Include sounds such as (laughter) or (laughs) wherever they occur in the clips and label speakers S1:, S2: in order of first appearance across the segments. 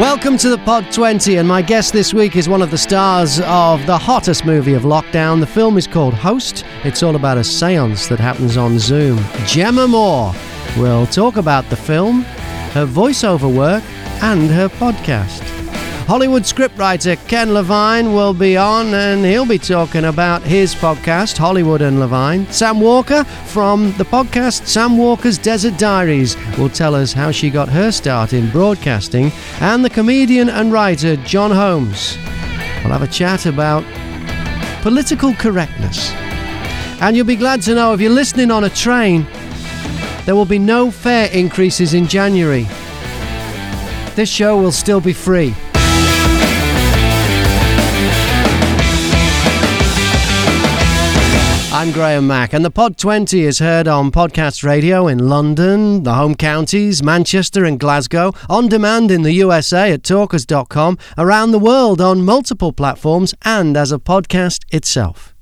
S1: Welcome to the Pod 20, and my guest this week is one of the stars of the hottest movie of lockdown. The film is called Host. It's all about a seance that happens on Zoom. Jemma Moore will talk about the film, her voiceover work, and her podcast. Hollywood scriptwriter Ken Levine will be on and he'll be talking about his podcast, Hollywood and Levine. Sam Walker from the podcast Sam Walker's Desert Diaries will tell us how she got her start in broadcasting. And the comedian and writer John Holmes will have a chat about political correctness. And you'll be glad to know if you're listening on a train, there will be no fare increases in January. This show will still be free. I'm Graham Mack, and the Pod 20 is heard on podcast radio in London, the home counties, Manchester, and Glasgow, on demand in the USA at talkers.com, around the world on multiple platforms, and as a podcast itself.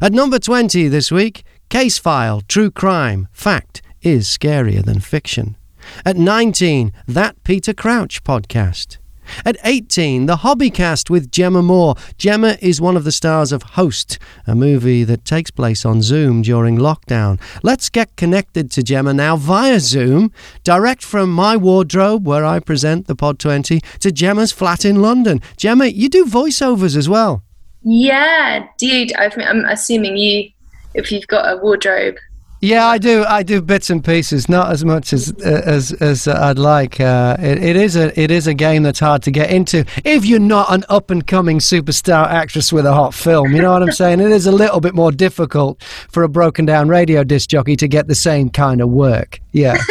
S1: At number 20 this week, Case File True Crime Fact is Scarier Than Fiction. At 19, That Peter Crouch podcast. At 18, the Hobbycast with Jemma Moore. Jemma is one of the stars of Host, a movie that takes place on Zoom during lockdown. Let's get connected to Jemma now via Zoom, direct from my wardrobe, where I present the Pod 20, to Jemma's flat in London. Jemma, you do voiceovers as well.
S2: Yeah, dude. I'm assuming you, if you've got a wardrobe,
S1: yeah, I do. I do bits and pieces, not as much as as as I'd like. Uh, it, it is a it is a game that's hard to get into if you're not an up and coming superstar actress with a hot film. You know what I'm saying? It is a little bit more difficult for a broken down radio disc jockey to get the same kind of work. Yeah. (laughs)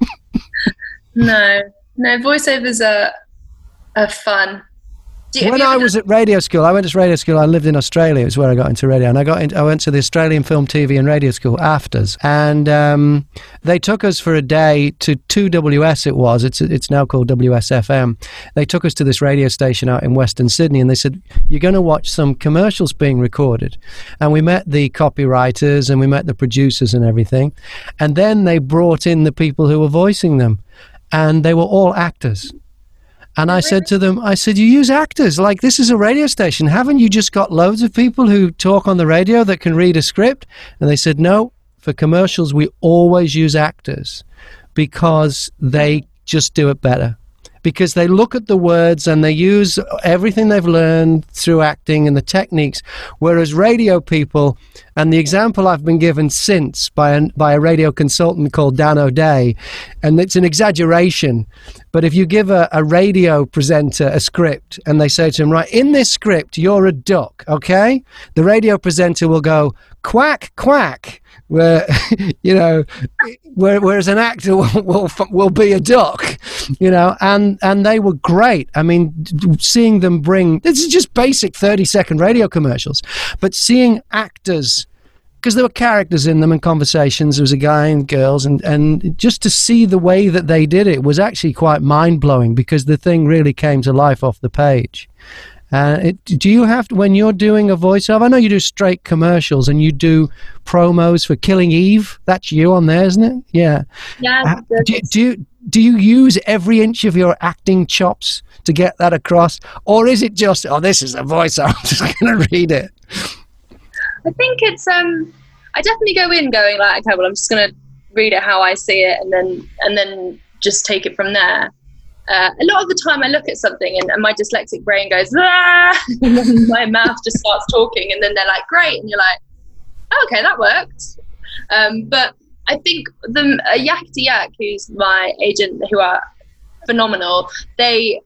S1: (laughs)
S2: no, no. Voiceovers are are fun
S1: you, when I was at radio school, I went to radio school. I lived in Australia. Is where I got into radio, and I got into, I went to the Australian Film, TV, and Radio School AFTRS, and um, they took us for a day to two WS. It was. It's it's now called WSFM. They took us to this radio station out in Western Sydney, and they said you're going to watch some commercials being recorded, and we met the copywriters and we met the producers and everything, and then they brought in the people who were voicing them, and they were all actors and I oh, said to them, I said, you use actors. Like, this is a radio station. Haven't you just got loads of people who talk on the radio that can read a script? And they said, no, for commercials, we always use actors because they just do it better because they look at the words and they use everything they've learned through acting and the techniques. Whereas radio people, and the example I've been given since by, an, by a radio consultant called Dan O'Day, and it's an exaggeration, but if you give a, a radio presenter a script and they say to him, right, in this script, you're a duck, okay? The radio presenter will go, quack, quack where (laughs) you know where, whereas an actor (laughs) will, will, will be a duck you know and and they were great. I mean seeing them bring this is just basic 30 second radio commercials but seeing actors because there were characters in them and conversations. There was a guy and girls and and just to see the way that they did it was actually quite mind-blowing because the thing really came to life off the page uh, it, do you have to, when you're doing a voiceover? I know you do straight commercials and you do promos for Killing Eve. That's you on there, isn't it? Yeah.
S2: Yeah. Uh,
S1: do, do you, do you use every inch of your acting chops to get that across, or is it just oh this is a voiceover? (laughs) I'm just going to read it?
S2: I think it's um I definitely go in going like okay well I'm just going to read it how I see it and then and then just take it from there uh, a lot of the time I look at something and, and my dyslexic brain goes, ah! (laughs) my mouth just starts talking, and then they're like, great. And you're like, oh, okay, that worked. Um, but I think the uh, Yakety Yak, who's my agent, who are phenomenal, they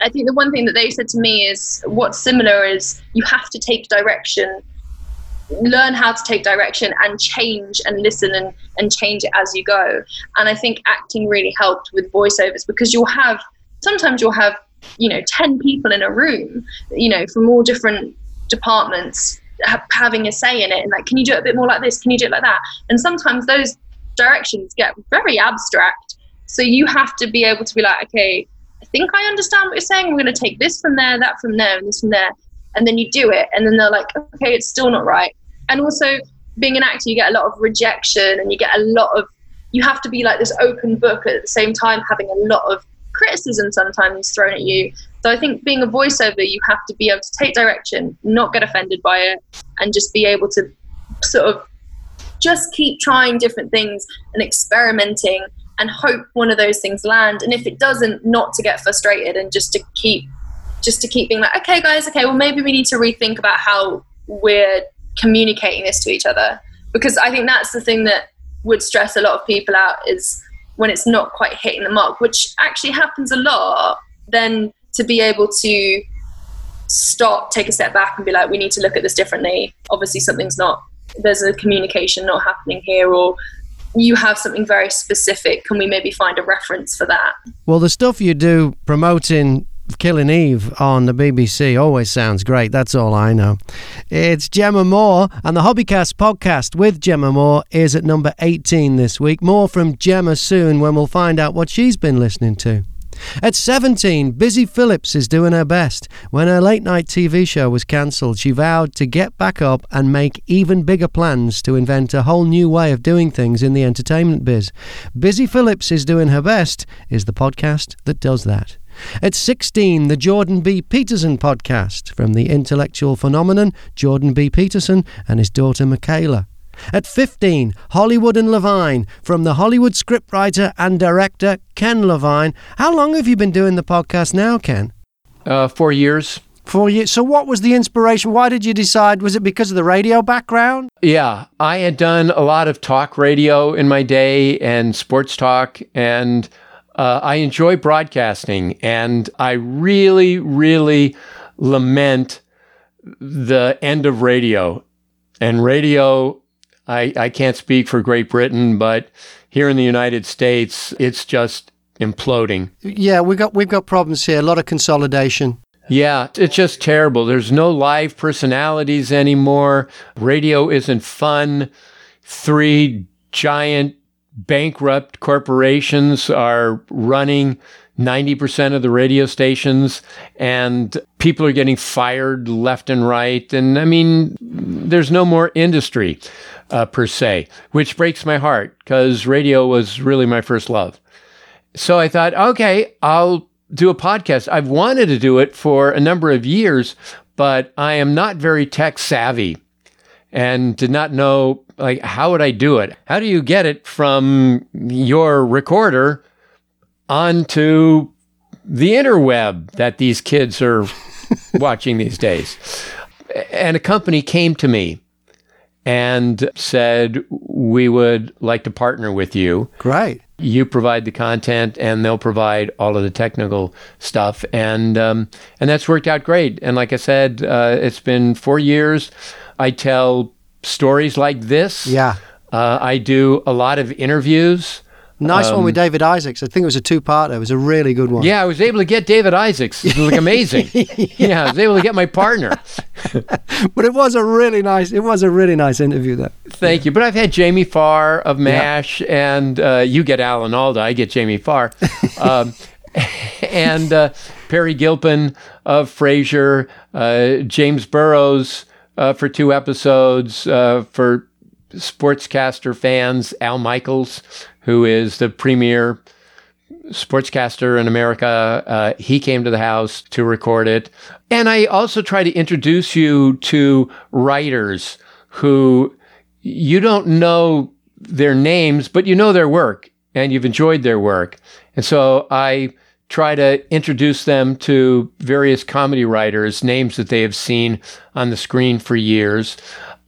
S2: I think the one thing that they said to me is what's similar is you have to take direction learn how to take direction and change and listen and, and change it as you go. And I think acting really helped with voiceovers because you'll have sometimes you'll have, you know, 10 people in a room, you know, from all different departments ha- having a say in it and like, can you do it a bit more like this? Can you do it like that? And sometimes those directions get very abstract. So you have to be able to be like, okay, I think I understand what you're saying. We're going to take this from there, that from there, and this from there and then you do it and then they're like okay it's still not right and also being an actor you get a lot of rejection and you get a lot of you have to be like this open book at the same time having a lot of criticism sometimes thrown at you. So I think being a voiceover, you have to be able to take direction, not get offended by it, and just be able to sort of just keep trying different things and experimenting and hope one of those things land. And if it doesn't, not to get frustrated and just to keep just to keep being like, okay, guys, okay, well maybe we need to rethink about how we're communicating this to each other. Because I think that's the thing that would stress a lot of people out is when it's not quite hitting the mark, which actually happens a lot, then to be able to stop, take a step back and be like, we need to look at this differently. Obviously, something's not, there's a communication not happening here, or you have something very specific. Can we maybe find a reference for that?
S1: Well, the stuff you do promoting Killing Eve on the BBC always sounds great. That's all I know. It's Jemma Moore, and the Hobbycast podcast with Jemma Moore is at number 18 this week. More from Jemma soon when we'll find out what she's been listening to. At 17, Busy Phillips is doing her best. When her late night TV show was cancelled, she vowed to get back up and make even bigger plans to invent a whole new way of doing things in the entertainment biz. Busy Phillips is doing her best is the podcast that does that. At 16, the Jordan B. Peterson podcast from the intellectual phenomenon Jordan B. Peterson and his daughter Michaela. At 15, Hollywood and Levine from the Hollywood scriptwriter and director Ken Levine. How long have you been doing the podcast now, Ken?
S3: Uh, four years.
S1: Four years. So, what was the inspiration? Why did you decide? Was it because of the radio background?
S3: Yeah, I had done a lot of talk radio in my day and sports talk, and uh, I enjoy broadcasting, and I really, really lament the end of radio. And radio, I, I can't speak for Great Britain, but here in the United States, it's just imploding.
S1: Yeah, we've got we've got problems here. A lot of consolidation.
S3: Yeah, it's just terrible. There's no live personalities anymore. Radio isn't fun. Three giant bankrupt corporations are running 90% of the radio stations and people are getting fired left and right. And I mean, there's no more industry uh, per se, which breaks my heart because radio was really my first love. So I thought, okay, I'll do a podcast. I've wanted to do it for a number of years, but I am not very tech savvy and did not know like how would I do it? How do you get it from your recorder onto the interweb that these kids are (laughs) watching these days? And a company came to me and said, We would like to partner with you.
S1: Great.
S3: You provide the content, and they'll provide all of the technical stuff, and um, and that's worked out great. And like I said, uh, it's been four years. I tell stories like this.
S1: Yeah.
S3: Uh, I do a lot of interviews.
S1: Nice um, one with David Isaacs. I think it was a two-parter. It was a really good one.
S3: Yeah, I was able to get David Isaacs. It was like amazing. (laughs) yeah. yeah. I was able to get my partner. (laughs)
S1: but it was a really nice. It was a really nice interview, though.
S3: Thank yeah. you. But I've had Jamie Farr of Mash, yeah. and uh, you get Alan Alda. I get Jamie Farr, (laughs) um, and uh, Peri Gilpin of Frasier, uh, James Burrows uh, for two episodes uh, for sportscaster fans. Al Michaels, who is the premier sportscaster in America, uh, he came to the house to record it. And I also try to introduce you to writers who you don't know their names, but you know their work and you've enjoyed their work. And so I try to introduce them to various comedy writers, names that they have seen on the screen for years,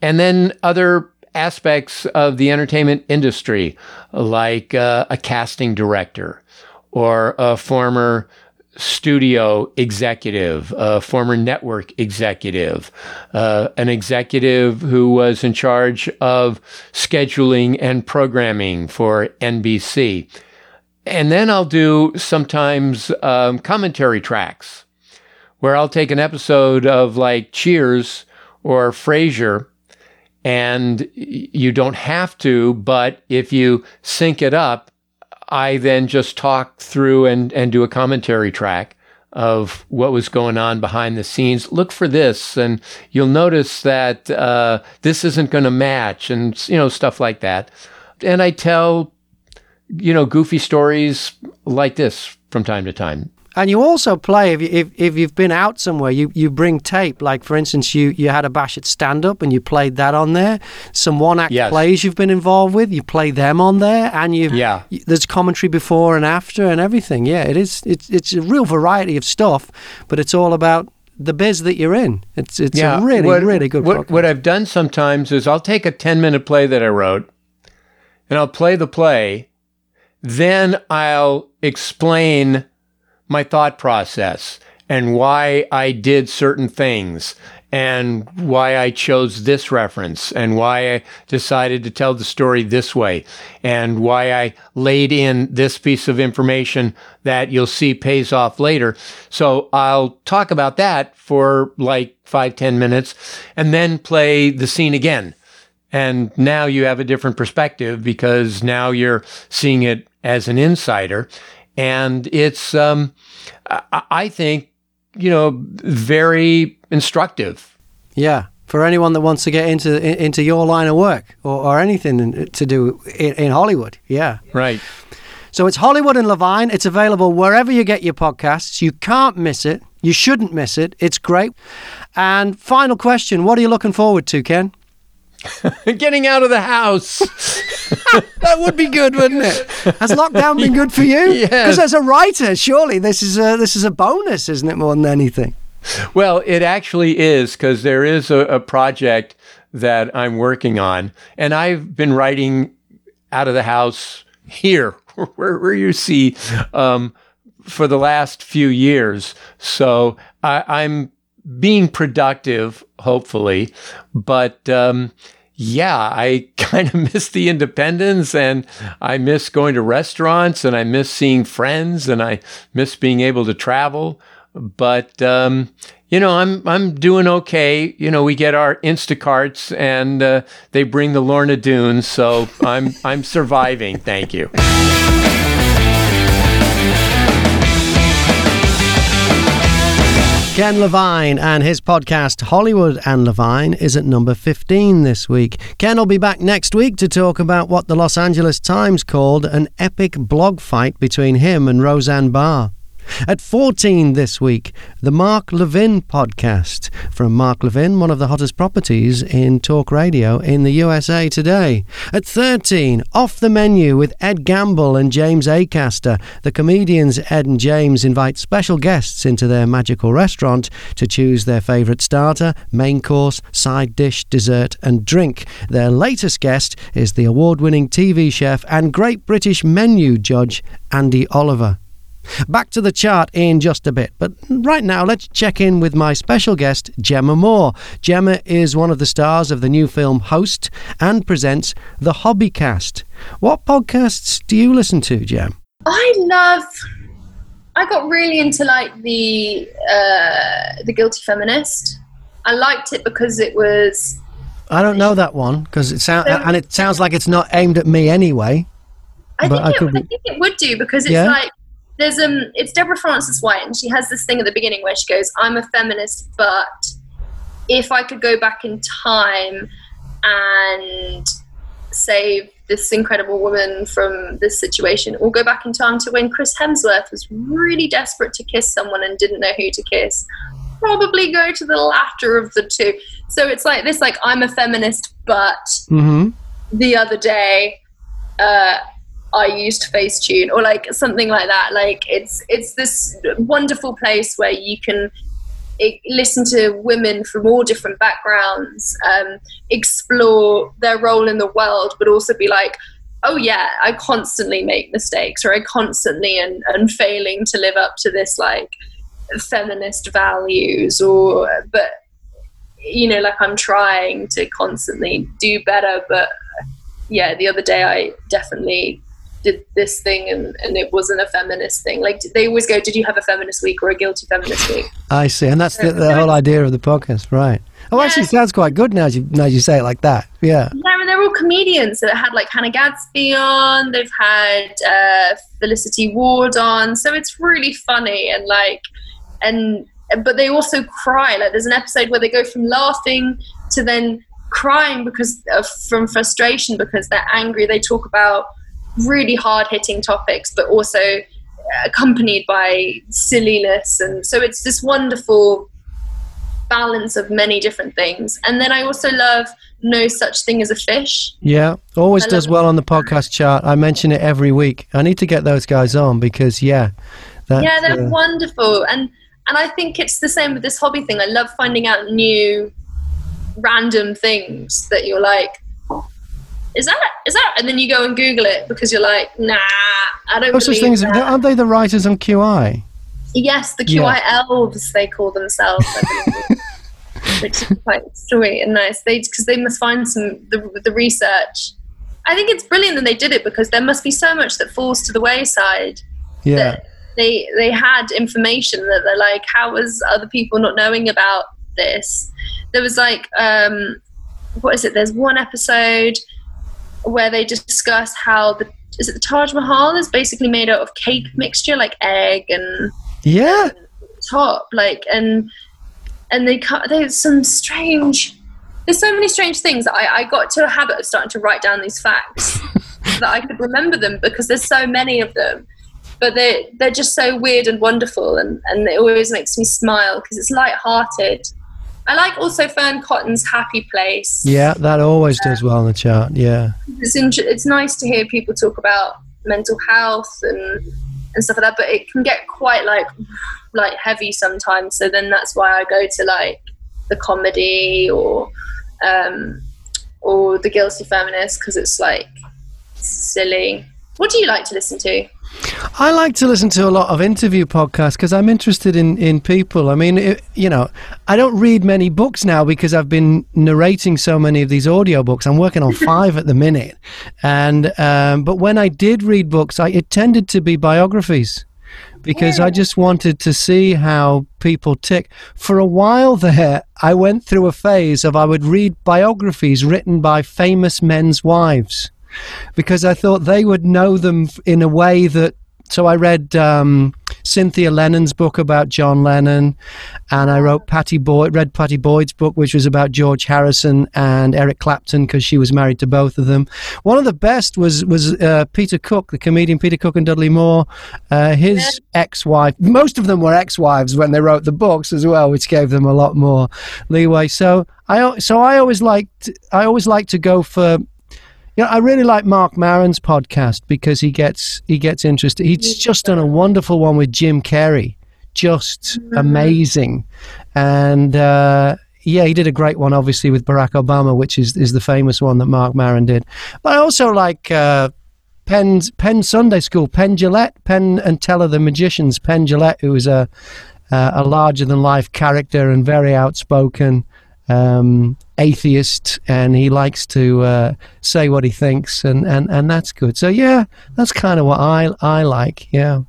S3: and then other aspects of the entertainment industry, like uh, a casting director or a former studio executive, a former network executive, uh, an executive who was in charge of scheduling and programming for NBC. And then I'll do sometimes um, commentary tracks where I'll take an episode of like Cheers or Frasier, and you don't have to, but if you sync it up, I then just talk through and, and do a commentary track of what was going on behind the scenes. Look for this, and you'll notice that uh, this isn't going to match, and you know stuff like that. And I tell you know, goofy stories like this from time to time.
S1: And you also play if, you, if if you've been out somewhere, you, you bring tape. Like for instance, you, you had a bash at stand up and you played that on there. Some one act
S3: Yes.
S1: plays you've been involved with, you play them on there, and you
S3: Yeah.
S1: y- there's commentary before and after and everything. Yeah, it is. It's it's a real variety of stuff, but it's all about the biz that you're in. It's it's a really
S3: what,
S1: really good.
S3: What, what I've done sometimes is I'll take a 10 minute play that I wrote and I'll play the play. Then I'll explain my thought process and why I did certain things and why I chose this reference and why I decided to tell the story this way and why I laid in this piece of information that you'll see pays off later. So I'll talk about that for like five, ten minutes and then play the scene again. And now you have a different perspective because now you're seeing it as an insider. And it's, um, I, I think, you know, very instructive.
S1: Yeah, for anyone that wants to get into into your line of work or, or anything to do in, in Hollywood. Yeah.
S3: Right.
S1: So it's Hollywood and Levine. It's available wherever you get your podcasts. You can't miss it. You shouldn't miss it. It's great. And final question: What are you looking forward to, Ken? (laughs)
S3: Getting out of the house. (laughs)
S1: That would be good, wouldn't it? Has lockdown been good for you? (laughs)
S3: Yes.
S1: Because as a writer, surely this is a this is a bonus, isn't it? More than anything.
S3: Well, it actually is because there is a, a project that I'm working on, and I've been writing out of the house here, where, where you see, um, for the last few years. So I, I'm being productive, hopefully, but. Um, yeah, I (laughs) kind of miss the independence and I miss going to restaurants and I miss seeing friends and I miss being able to travel. But um, you know, I'm I'm doing okay. You know, we get our Instacarts and uh, they bring the Lorna Doones, so I'm (laughs) I'm surviving. Thank you.
S1: Ken Levine and his podcast Hollywood and Levine is at number 15 this week. Ken will be back next week to talk about what the Los Angeles Times called an epic blog fight between him and Roseanne Barr. At 14 this week, the Mark Levin podcast from Mark Levin, one of the hottest properties in talk radio in the USA today. At 13, Off the Menu with Ed Gamble and James Acaster. The comedians Ed and James invite special guests into their magical restaurant to choose their favourite starter, main course, side dish, dessert, and drink. Their latest guest is the award winning TV chef and Great British Menu judge, Andi Oliver. Back to the chart in just a bit, but right now let's check in with my special guest, Jemma Moore. Jemma is one of the stars of the new film Host and presents The Hobbycast. What podcasts do you listen to, Gem?
S2: I love. I got really into like the uh, the guilty feminist. I liked it because it was.
S1: I don't know that one because it sounds and it sounds like it's not aimed at me anyway.
S2: I
S1: But
S2: think,
S1: I
S2: it,
S1: could
S2: I think it would do because it's
S1: Yeah?
S2: like there's um it's Deborah Frances-White and she has this thing at the beginning where she goes, "I'm a feminist, but if I could go back in time and save this incredible woman from this situation, or go back in time to when Chris Hemsworth was really desperate to kiss someone and didn't know who to kiss." Probably go to the latter of the two. So it's like this, like I'm a feminist, but
S1: Mm-hmm.
S2: the other day uh, I used Facetune or like something like that. Like it's it's this wonderful place where you can i listen to women from all different backgrounds, um, explore their role in the world, but also be like, oh yeah, I constantly make mistakes or I constantly and and failing to live up to this like feminist values or but you know like i'm trying to constantly do better but yeah the other day i definitely did this thing and, and it wasn't a feminist thing. Like they always go did you have a feminist week or a guilty feminist week?
S1: I see, and that's the, the whole idea of the podcast, right? Oh, actually, sounds quite good now as you now as you say it like that. Yeah.
S2: yeah and they're all comedians that had like hannah gadsby on. They've had uh, felicity ward on. So it's really funny and like and but they also cry. Like there's an episode where they go from laughing to then crying because of from frustration because they're angry. They talk about really hard hitting topics but also accompanied by silliness, and so it's this wonderful balance of many different things. And then I also love No Such Thing as a Fish.
S1: Yeah, always
S2: I
S1: does well on the podcast chart. I mention it every week. I need to get those guys on because yeah,
S2: yeah, they're
S1: uh,
S2: wonderful, and and I think it's the same with this hobby thing. I love finding out new, random things that you're like, is that is that? And then you go and Google it because you're like, nah, I don't.
S1: no such things.
S2: that.
S1: Aren't they the writers on QI?
S2: Yes, the
S1: Yeah.
S2: QI elves they call themselves, (laughs) which is quite sweet and nice. They because they must find some the the research. I think it's brilliant that they did it because there must be so much that falls to the wayside.
S1: Yeah,
S2: That they they had information that they're like, how was other people not knowing about this? There was like, um, what is it? There's one episode where they discuss how the is it the Taj Mahal is basically made out of cake mixture, like egg and
S1: yeah.
S2: top like and and they cut there's some strange there's so many strange things I, I got to a habit of starting to write down these facts (laughs) that I could remember them because there's so many of them but they they're just so weird and wonderful and and it always makes me smile because it's light-hearted I like also Fearne Cotton's Happy Place.
S1: Yeah, that always does well on the chart. Yeah,
S2: it's int- it's nice to hear people talk about mental health and and stuff like that but it can get quite like like heavy sometimes so then that's why I go to like the comedy or um or the guilty feminist because it's like silly. What do you like to listen to
S1: I like to listen to a lot of interview podcasts because I'm interested in, in people. I mean, it, you know, I don't read many books now because I've been narrating so many of these audiobooks. I'm working on (laughs) five at the minute, and um, but when I did read books, I, it tended to be biographies because I just wanted to see how people tick. For a while there, I went through a phase of I would read biographies written by famous men's wives because I thought they would know them in a way that. So I read um, Cynthia Lennon's book about John Lennon, and I wrote Pattie Boyd, read Pattie Boyd's book, which was about George Harrison and Eric Clapton because she was married to both of them. One of the best was was uh, Peter Cook, the comedian Peter Cook and Dudley Moore. Uh, his ex-wife. Most of them were ex-wives when they wrote the books as well, which gave them a lot more leeway. So I so I always liked I always like to go for you know, I really like Mark Maron's podcast because he gets he gets interested. He's just done a wonderful one with Jim Carrey, just amazing, and uh, yeah, he did a great one, obviously with Barack Obama, which is is the famous one that Mark Maron did. But I also like. Uh, Penn's Penn Sunday School, Penn Jillette, Penn and Teller the Magicians, Penn Jillette, who is a uh, a larger than life character and very outspoken um, atheist, and he likes to uh, say what he thinks, and, and, and that's good. So yeah, that's kind of what I I like. Yeah.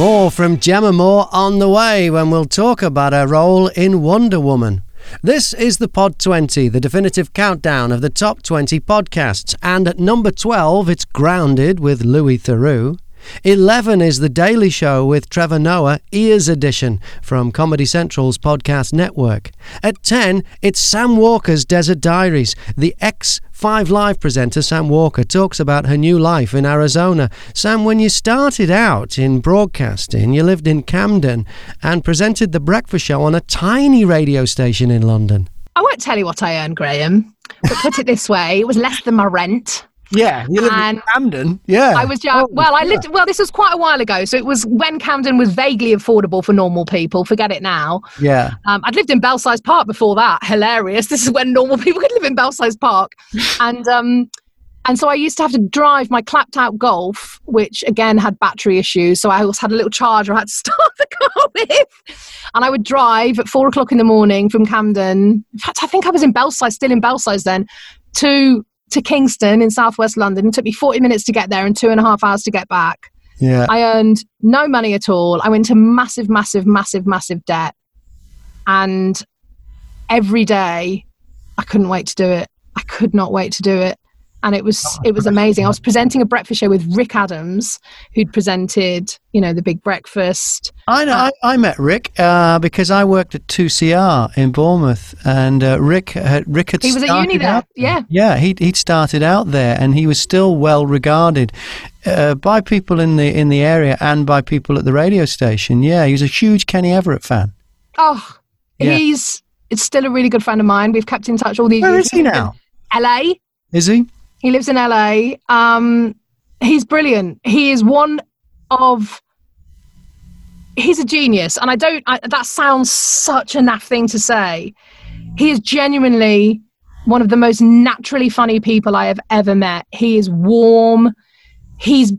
S1: More from Jemma Moore on the way when we'll talk about her role in Wonder Woman. This is the Pod 20, the definitive countdown of the top 20 podcasts. And at number 12, it's Grounded with Louis Theroux. 11 is The Daily Show with Trevor Noah, Ears Edition from Comedy Central's podcast network. At 10, it's Sam Walker's Desert Diaries. The ex 5 Live presenter Sam Walker talks about her new life in Arizona. Sam, when you started out in broadcasting, you lived in Camden and presented the breakfast show on a tiny radio station in London.
S4: I won't tell you what I earned, Graham. But put it this way, it was less than my rent.
S1: Yeah, you
S4: lived in
S1: Camden. Yeah.
S4: I was just, well, I lived, well, this was quite a while ago. So it was when Camden was vaguely affordable for normal people. Forget it now.
S1: Yeah.
S4: Um, I'd lived in Belsize Park before that. Hilarious. (laughs) This is when normal people could live in Belsize Park. And, um, and so I used to have to drive my clapped out Golf, which again had battery issues. So I also had a little charger I had to (laughs) start the car with. And I would drive at four o'clock in the morning from Camden. In fact, I think I was in Belsize, still in Belsize then, to to Kingston in southwest London. It took me 40 minutes to get there and two and a half hours to get back.
S1: Yeah.
S4: I earned no money at all. I went into massive, massive, massive, massive debt. And every day, I couldn't wait to do it. I could not wait to do it. And it was it was amazing. I was presenting a breakfast show with Rick Adams, who'd presented, you know, the Big Breakfast.
S1: I know. I, I met Rick uh, because I worked at Two CR in Bournemouth, and uh, Rick had Rick had
S4: He was at uni there.
S1: out-
S4: Yeah.
S1: Yeah, he he'd started out there, and he was still well regarded uh, by people in the in the area and by people at the radio station. Yeah, he was a huge Kenny Everett fan.
S4: Oh,
S1: Yeah.
S4: he's it's still a really good friend of mine. We've kept in touch all these
S1: Where
S4: years.
S1: is he now?
S4: LA.
S1: Is he?
S4: He lives in LA. Um, he's brilliant. He is one of. He's a genius, and I don't. I, that sounds such a naff thing to say. He is genuinely one of the most naturally funny people I have ever met. He is warm. He's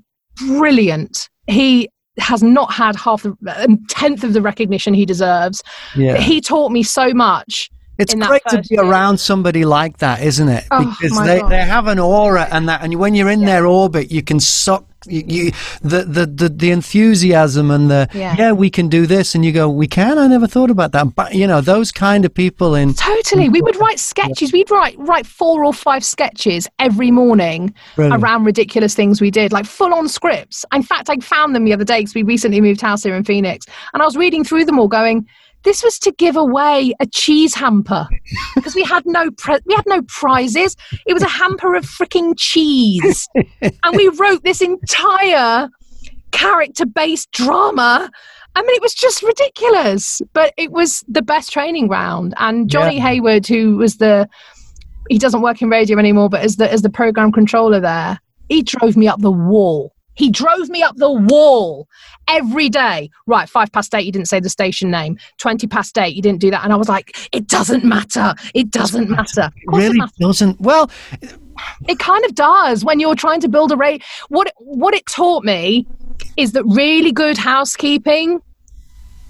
S4: brilliant. He has not had half the a tenth of the recognition he deserves.
S1: Yeah.
S4: He taught me so much.
S1: It's great to be
S4: year.
S1: around somebody like that, isn't it?
S4: Oh,
S1: Because they,
S4: God.
S1: they have an aura and that, and when you're in their orbit, you can suck you, you the, the the the enthusiasm and the
S4: Yeah.
S1: yeah. we can do this, and you go, we can. I never thought about that, but you know those kind of people in
S4: Totally. We would write sketches. We'd write write four or five sketches every morning
S1: Brilliant.
S4: around ridiculous things we did, like full on scripts. In fact, I found them the other day because we recently moved house here in Phoenix, and I was reading through them all, going, "This was to give away a cheese hamper because we had no pre- we had no prizes. It was a hamper of freaking cheese, and we wrote this entire character based drama." I mean, it was just ridiculous, but it was the best training ground. And Johnny
S1: Yeah.
S4: Hayward, who was the, he doesn't work in radio anymore, but as the as the program controller there, he drove me up the wall. He drove me up the wall every day. Right, five past eight, you didn't say the station name. Twenty past eight, you didn't do that. And I was like, it doesn't matter. It doesn't matter. Of course it
S1: really doesn't. Well,
S4: It kind of does when you're trying to build a rate. What what it taught me is that really good housekeeping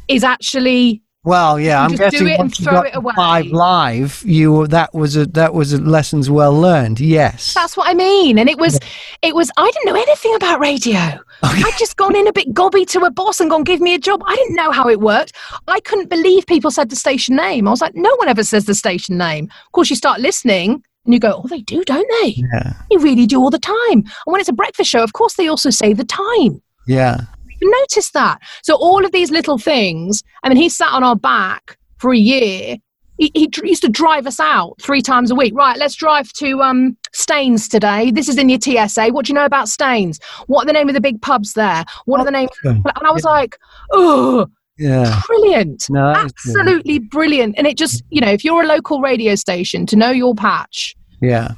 S4: is actually
S1: well, yeah. I'm
S4: just do
S1: guessing
S4: it and
S1: once you got
S4: it away.
S1: five live, you that was a that was a lessons well learned. Yes.
S4: that's what I mean. And it was it was I didn't know anything about radio. I'd just gone in a bit gobby to a boss and gone, give me a job. I didn't know how it worked. I couldn't believe people said the station name. I was like, no one ever says the station name. Of course, you start listening and you go, oh, they do, don't they?
S1: yeah.
S4: They really do all the time. And when it's a breakfast show, of course, they also say the time.
S1: Yeah.
S4: Even noticed that. So all of these little things, I mean, he sat on our back for a year. He, he used to drive us out three times a week. Right, let's drive to um, Staines today. This is in your TSA. What do you know about Staines? What are the name of the big pubs there? What are the names? And I was like, oh,
S1: Yeah.
S4: brilliant.
S1: No, that is good.
S4: Absolutely brilliant. And it just, you know, if you're a local radio station, to know your patch,
S1: Yeah.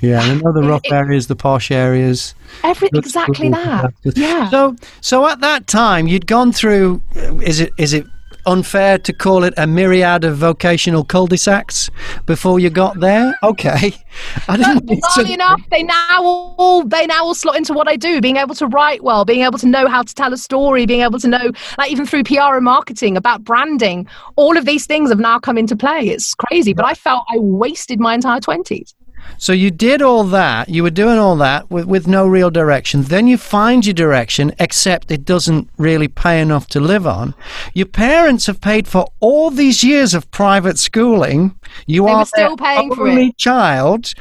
S1: Yeah. I know the rough
S4: It-
S1: areas, the posh areas.
S4: every, exactly that. Yeah.
S1: So, so at that time, you'd gone through. Uh, is it is it unfair to call it a myriad of vocational cul-de-sacs before you got there? Okay, (laughs) I didn't. to-
S4: enough, they now all they now all slot into what I do. Being able to write well, being able to know how to tell a story, being able to know, like even through PR and marketing, about branding. All of these things have now come into play. It's crazy, but I felt I wasted my entire twenties.
S1: So you did all that. You were doing all that with, with no real direction. Then you find your direction, except it doesn't really pay enough to live on. Your parents have paid for all these years of private schooling. You
S4: They
S1: are
S4: still paying for
S1: only
S4: it.
S1: child.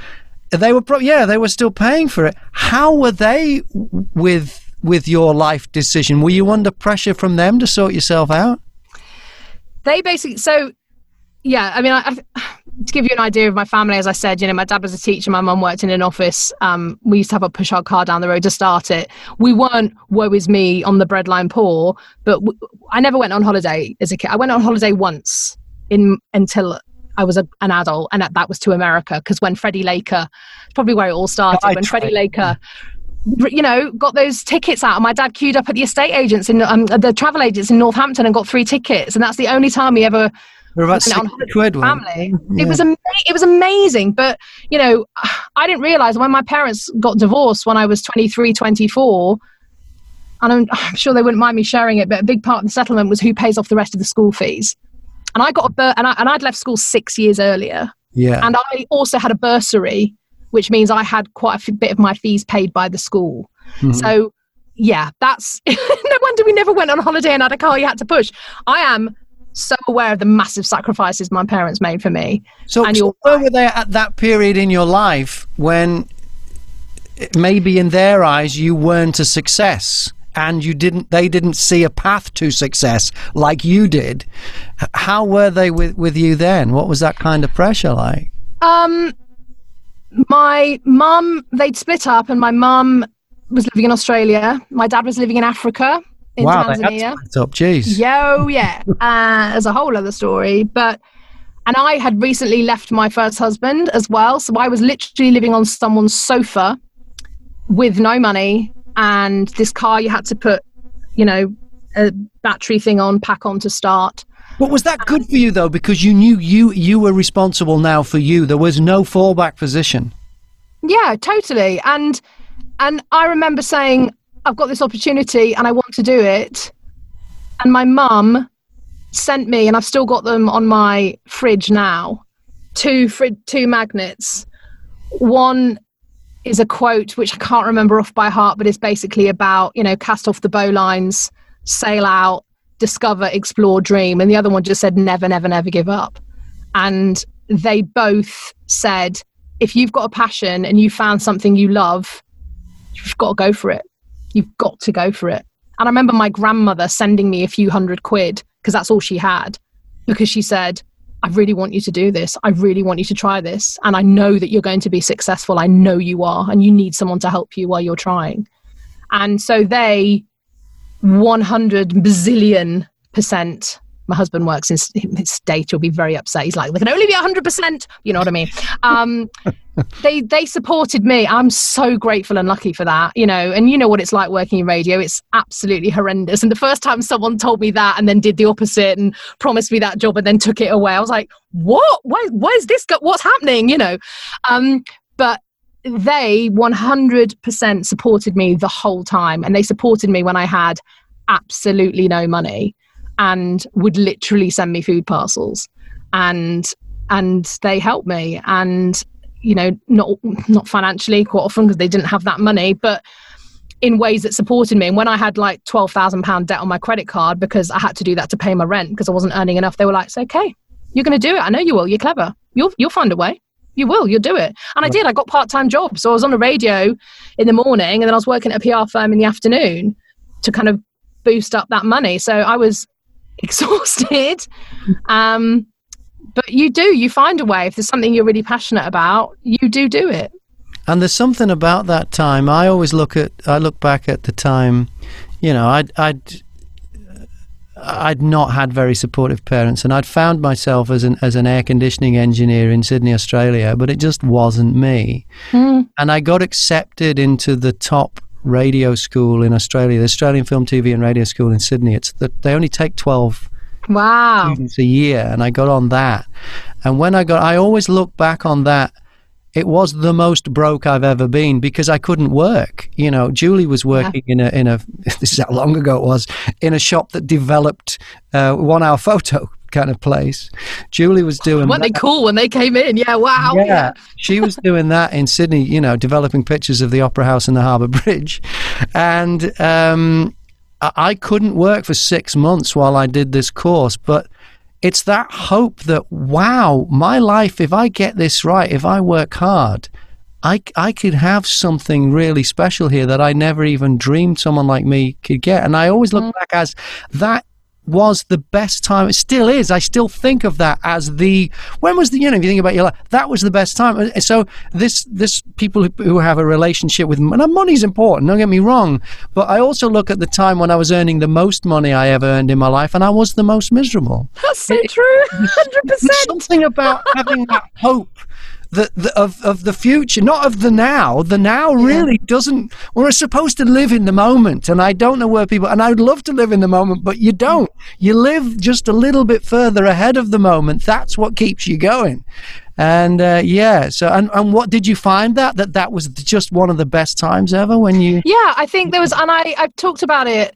S1: They were, pro- yeah, they were still paying for it. How were they with with your life decision? Were you under pressure from them to sort yourself out?
S4: They basically so. Yeah, I mean, I, I, to give you an idea of my family, as I said, you know, my dad was a teacher, my mum worked in an office. Um, we used to have a push our car down the road to start it. We weren't woe is me on the breadline poor, but w- I never went on holiday as a kid. I went on holiday once in until I was a, an adult, and that, was to America because when Freddie Laker, probably where it all started,
S1: I
S4: when Freddie. Laker you know, got those tickets out. And my dad queued up at the estate agents in um, the travel agents in Northampton and got three tickets. And that's the only time he ever
S1: They're about
S4: on
S1: 60
S4: holiday
S1: quid.
S4: family.
S1: they?
S4: It was ama- it was amazing. But you know, (sighs) I didn't realize when my parents got divorced when I was 23, 24. And I'm, (sighs) I'm sure they wouldn't mind me sharing it, but a big part of the settlement was who pays off the rest of the school fees. And I got a bur- and, I, and I'd left school six years earlier.
S1: yeah.
S4: And I also had a bursary, which means I had quite a bit of my fees paid by the school.
S1: Mhm.
S4: So, yeah, that's (laughs) no wonder we never went on holiday and had a car you had to push. I am so aware of the massive sacrifices my parents made for me.
S1: So,
S4: and
S1: so where were they at that period in your life when maybe in their eyes you weren't a success and you didn't they didn't see a path to success like you did? How were they with with you then? What was that kind of pressure like?
S4: Um my mum they'd split up and my mum was living in australia. My dad was living in africa in
S1: wow
S4: tanzania
S1: up jeez
S4: Yo, yeah. Uh, there's a whole other story. But, and I had recently left my first husband as well. So I was literally living on someone's sofa with no money and this car you had to put, you know, a battery thing on, pack on to start.
S1: But was that good for you though? Because you knew you you were responsible now for you. There was no fallback position.
S4: Yeah, totally. And and I remember saying, I've got this opportunity and I want to do it. And my mum sent me, and I've still got them on my fridge now, two fri- two magnets. One is a quote which I can't remember off by heart, but it's basically about you know cast off the bowlines, sail out, discover, explore, dream, and the other one just said never, never, never give up. And they both said, if you've got a passion and you found something you love, you've got to go for it. You've got to go for it. And I remember my grandmother sending me a few hundred quid because that's all she had, because she said, I really want you to do this. I really want you to try this. And I know that you're going to be successful. I know you are. And you need someone to help you while you're trying. And so they 100 bazillion percent. My husband works in state. He'll be very upset. He's like, there can only be 100%. You know what I mean? Um, (laughs) they they supported me. I'm so grateful and lucky for that. You know, and you know what it's like working in radio. It's absolutely horrendous. And the first time someone told me that and then did the opposite and promised me that job and then took it away, I was like, what? Why? Why is this? Go- what's happening? You know, um, but they 100% supported me the whole time and they supported me when i had absolutely no money and would literally send me food parcels. And and they helped me. And you know not not financially quite often because they didn't have that money but in ways that supported me. And when i had like 12,000 pound debt on my credit card because i had to do that to pay my rent because i wasn't earning enough they were like it's okay. You're going to do it. I know you will. You're clever. You'll you'll find a way. You will. You'll do it. And i did. I got part-time jobs. So i was on the radio in the morning and then i was working at a pr firm in the afternoon to kind of boost up that money. So i was exhausted um but you do you find a way if there's something you're really passionate about you do do it
S1: And there's something about that time. I always look at. I look back at the time. You know, I'd I'd I'd not had very supportive parents, and I'd found myself as an as an air conditioning engineer in Sydney, Australia, but it just wasn't me.
S4: Mm.
S1: And I got accepted into the top radio school in Australia, the Australian Film, TV, and Radio School in Sydney. It's that they only take twelve
S4: wow
S1: students a year, and I got on that. And when I got, I always look back on that. It was the most broke I've ever been because I couldn't work. You know, Julie was working in a in a. (laughs) This is how long ago it was in a shop that developed uh, one hour (laughs) photo kind of place. Julie was doing.
S4: weren't they
S1: that.
S4: cool when they came in yeah wow
S1: Yeah, she was doing that in Sydney, you know, developing pictures of the Opera House and the Harbour Bridge. And um, I I couldn't work for six months while I did this course, but it's that hope that, wow, my life, if I get this right, if I work hard, I, I could have something really special here that I never even dreamed someone like me could get. And I always look back as that was the best time. It still is. I still think of that as the when was the you know if you think about your life that was the best time. Uh, So this this people who, who have a relationship with money, money's important. Don't get me wrong, but I also look at the time when I was earning the most money I ever earned in my life, and I was the most miserable.
S4: that's so true (laughs) 100%
S1: something about having that hope. That the, of of the future, not of the now. The now really doesn't. We're supposed to live in the moment, and I don't know where people. And I would love to live in the moment, but you don't. You live just a little bit further ahead of the moment. That's what keeps you going. And uh, yeah, so and, and what did you find that that that was just one of the best times ever when you?
S4: Yeah, I think there was, and I I've talked about it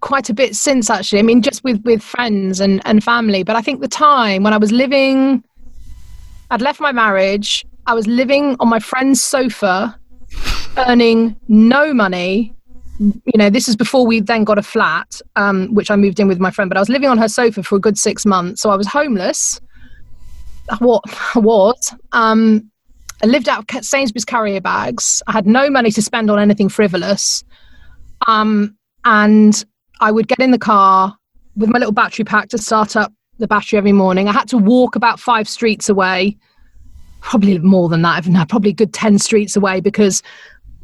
S4: quite a bit since actually. I mean, just with with friends and and family. But I think the time when I was living, I'd left my marriage. I was living on my friend's sofa, earning no money. You know, this is before we then got a flat, um, which I moved in with my friend. But I was living on her sofa for a good six months, so I was homeless. What I was, um, I lived out of Sainsbury's carrier bags. I had no money to spend on anything frivolous. Um, and I would get in the car with my little battery pack to start up the battery every morning. I had to walk about five streets away, probably more than that, no, probably a good 10 streets away because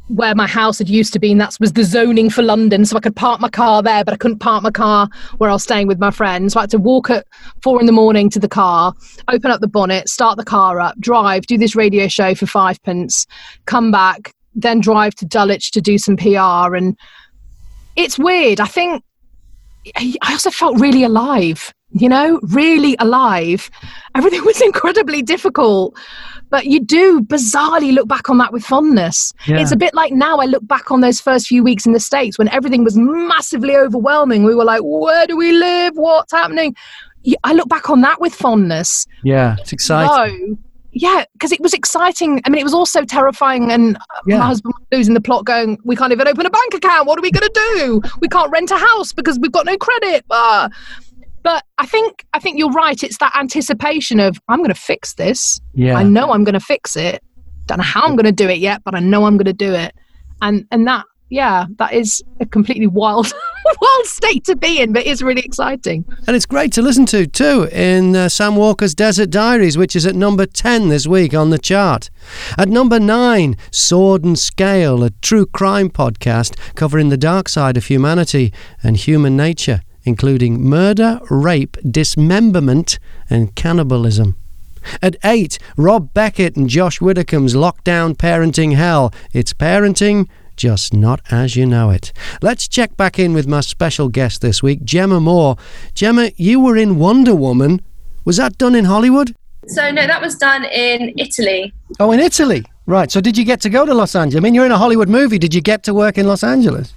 S4: where my house had used to be, and that was the zoning for London. So I could park my car there, but I couldn't park my car where I was staying with my friends. So I had to walk at four in the morning to the car, open up the bonnet, start the car up, drive, do this radio show for five pence, come back, then drive to Dulwich to do some PR. And it's weird. I think I also felt really alive, you know, really alive. Everything (laughs) was incredibly difficult but you do bizarrely look back on that with fondness. Yeah. It's a bit like now I look back on those first few weeks in the States when everything was massively overwhelming. We were like, where do we live? What's happening? I look back on that with fondness.
S1: Yeah, it's exciting.
S4: So, yeah, because it was exciting. I mean, it was also terrifying. And yeah. my husband was losing the plot, going, "We can't even open a bank account. What are we going to do? We can't rent a house because we've got no credit." Ah. But I think I think you're right. It's that anticipation of I'm going to fix this. Yeah. I know I'm going to fix it. Don't know how I'm going to do it yet, but I know I'm going to do it. And and that yeah, that is a completely wild (laughs) wild state to be in, but it's really exciting.
S1: And it's great to listen to too in uh, Sam Walker's Desert Diaries, which is at number 10 this week on the chart. At number 9, Sword and Scale, a true crime podcast covering the dark side of humanity and human nature including murder, rape, dismemberment, and cannibalism. At 8, Rob Beckett and Josh Widdicombe's Lockdown Parenting Hell. It's parenting, just not as you know it. Let's check back in with my special guest this week, Jemma Moore. Jemma, you were in Wonder Woman. Was that done in Hollywood?
S2: So, no, that was done in Italy.
S1: Oh, in Italy? Right. So, did you get to go to Los Angeles? I mean, you're in a Hollywood movie. Did you get to work in Los Angeles?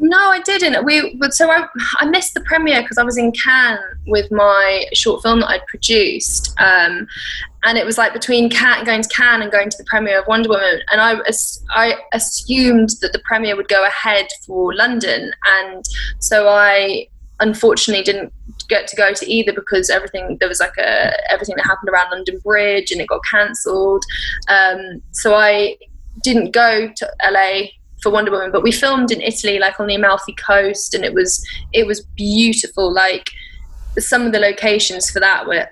S2: No, I didn't. We so I I missed the premiere because I was in Cannes with my short film that I'd produced, um, and it was like between Cannes, going to Cannes and going to the premiere of Wonder Woman, and I I assumed that the premiere would go ahead for London, and so I unfortunately didn't get to go to either because everything there was like a everything that happened around London Bridge and it got cancelled. Um, so I didn't go to LA for Wonder Woman, but we filmed in Italy, like on the Amalfi Coast, and it was it was beautiful. Like some of the locations for that were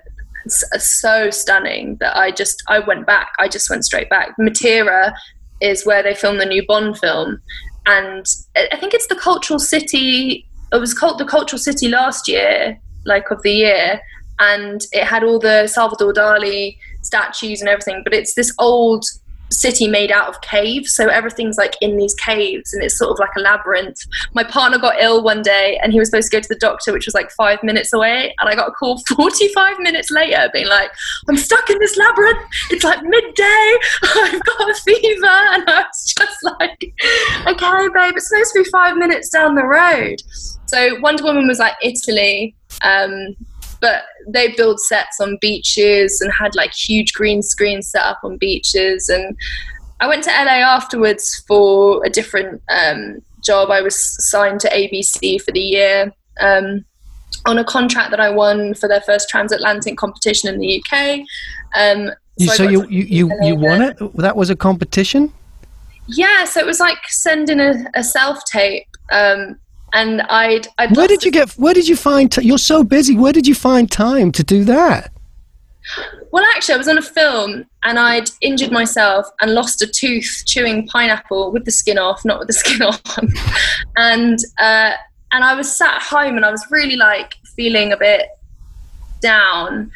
S2: so stunning that I just I went back. I just went straight back. Matera is where they filmed the new Bond film, and I think it's the cultural city. It was called the cultural city last year, like of the year, and it had all the Salvador Dali statues and everything. But it's this old city made out of caves. So everything's like in these caves and it's sort of like a labyrinth. My partner got ill one day and he was supposed to go to the doctor which was like five minutes away and i got a call (laughs) 45 minutes later being like i'm stuck in this labyrinth. It's like midday. (laughs) I've got a fever. (laughs) And i was just like okay babe it's supposed to be five minutes down the road. So wonder woman was like italy um, but they build sets on beaches and had like huge green screens set up on beaches. And i went to la afterwards for a different um, job. I was signed to abc for the year um, on a contract that i won for their first transatlantic competition in the uk um,
S1: so, so you, you, you, you won it? That was a competition?
S2: Yeah so it was like sending a, a self tape um, and I'd. I'd
S1: where did you get? Where did you find? T- you're so busy. Where did you find time to do that?
S2: Well, actually, I was on a film and I'd injured myself and lost a tooth chewing pineapple with the skin off, not with the (laughs) skin on. and uh, and I was sat home and I was really like feeling a bit down,